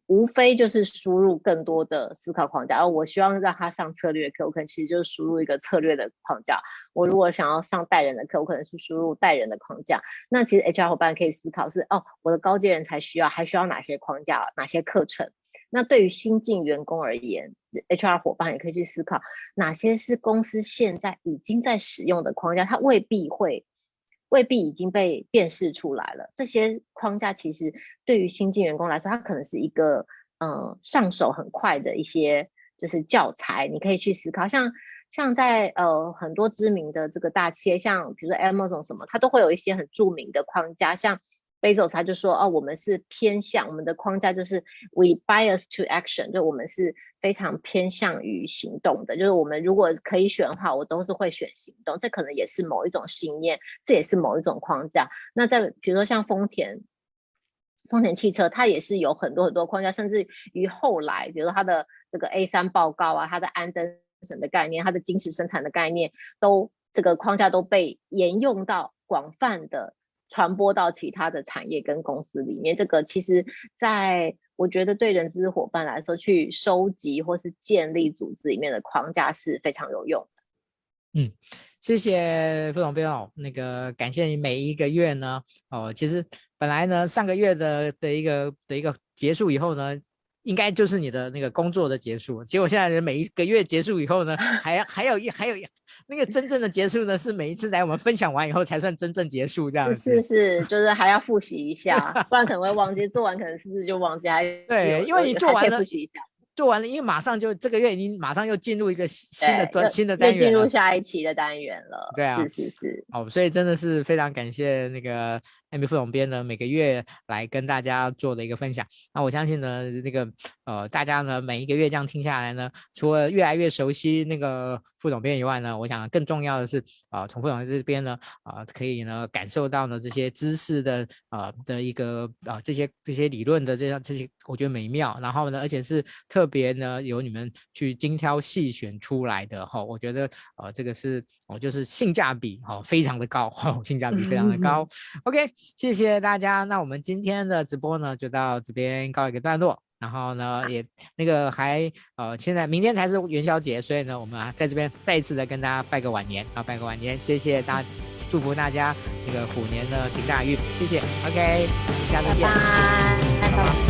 无非就是输入更多的思考框架。而我希望让他上策略课，我可能其实就是输入一个策略的框架。我如果想要上带人的课，我可能是输入带人的框架。那其实 HR 伙伴可以思考是哦，我的高阶人才需要，还需要哪些框架，哪些课程？那对于新进员工而言，HR 伙伴也可以去思考哪些是公司现在已经在使用的框架，它未必会，未必已经被辨识出来了。这些框架其实对于新进员工来说，它可能是一个嗯、上手很快的一些就是教材，你可以去思考。像像在呃很多知名的这个大企业，像比如说 Amazon 什么，它都会有一些很著名的框架，像。Bezos 他就说哦，我们是偏向我们的框架就是 we bias to action，就我们是非常偏向于行动的。就是我们如果可以选的话，我都是会选行动。这可能也是某一种信念，这也是某一种框架。那在比如说像丰田，丰田汽车，它也是有很多很多框架，甚至于后来，比如说它的这个 A 三报告啊，它的安登省的概念，它的精实生产的概念，都这个框架都被沿用到广泛的。传播到其他的产业跟公司里面，这个其实在我觉得对人资伙伴来说，去收集或是建立组织里面的框架是非常有用的。嗯，谢谢副总编哦，那个感谢你每一个月呢，哦，其实本来呢上个月的的一个的一个结束以后呢，应该就是你的那个工作的结束，结果现在的每一个月结束以后呢，还还有一还有一。那个真正的结束呢，是每一次来我们分享完以后才算真正结束，这样子。是是，就是还要复习一下，不然可能会忘记。做完可能是不是就忘记？还对，因为你做完了，复习一下。做完了，因为马上就这个月，已经马上又进入一个新的专新的单元，进入下一期的单元了。对啊，是是是。哦，所以真的是非常感谢那个 Amy 副总编呢每个月来跟大家做的一个分享。那我相信呢，那个呃大家呢每一个月这样听下来呢，除了越来越熟悉那个副总编以外呢，我想更重要的是啊，从、呃、副总这边呢啊、呃、可以呢感受到呢这些知识的啊、呃、的一个啊、呃、这些这些理论的这样这些我觉得美妙，然后呢而且是特别呢由你们去精挑细选出来的哈、哦，我觉得呃这个是哦就是性价比哈、哦、非常的高哈、哦，性价比非常的高。嗯嗯 OK，谢谢大家，那我们今天的直播呢就到这边告一个段落。然后呢，也那个还呃，现在明天才是元宵节，所以呢，我们啊在这边再一次的跟大家拜个晚年啊，拜个晚年，谢谢大家，祝福大家那个虎年的行大运，谢谢，OK，下次见，拜拜。拜拜。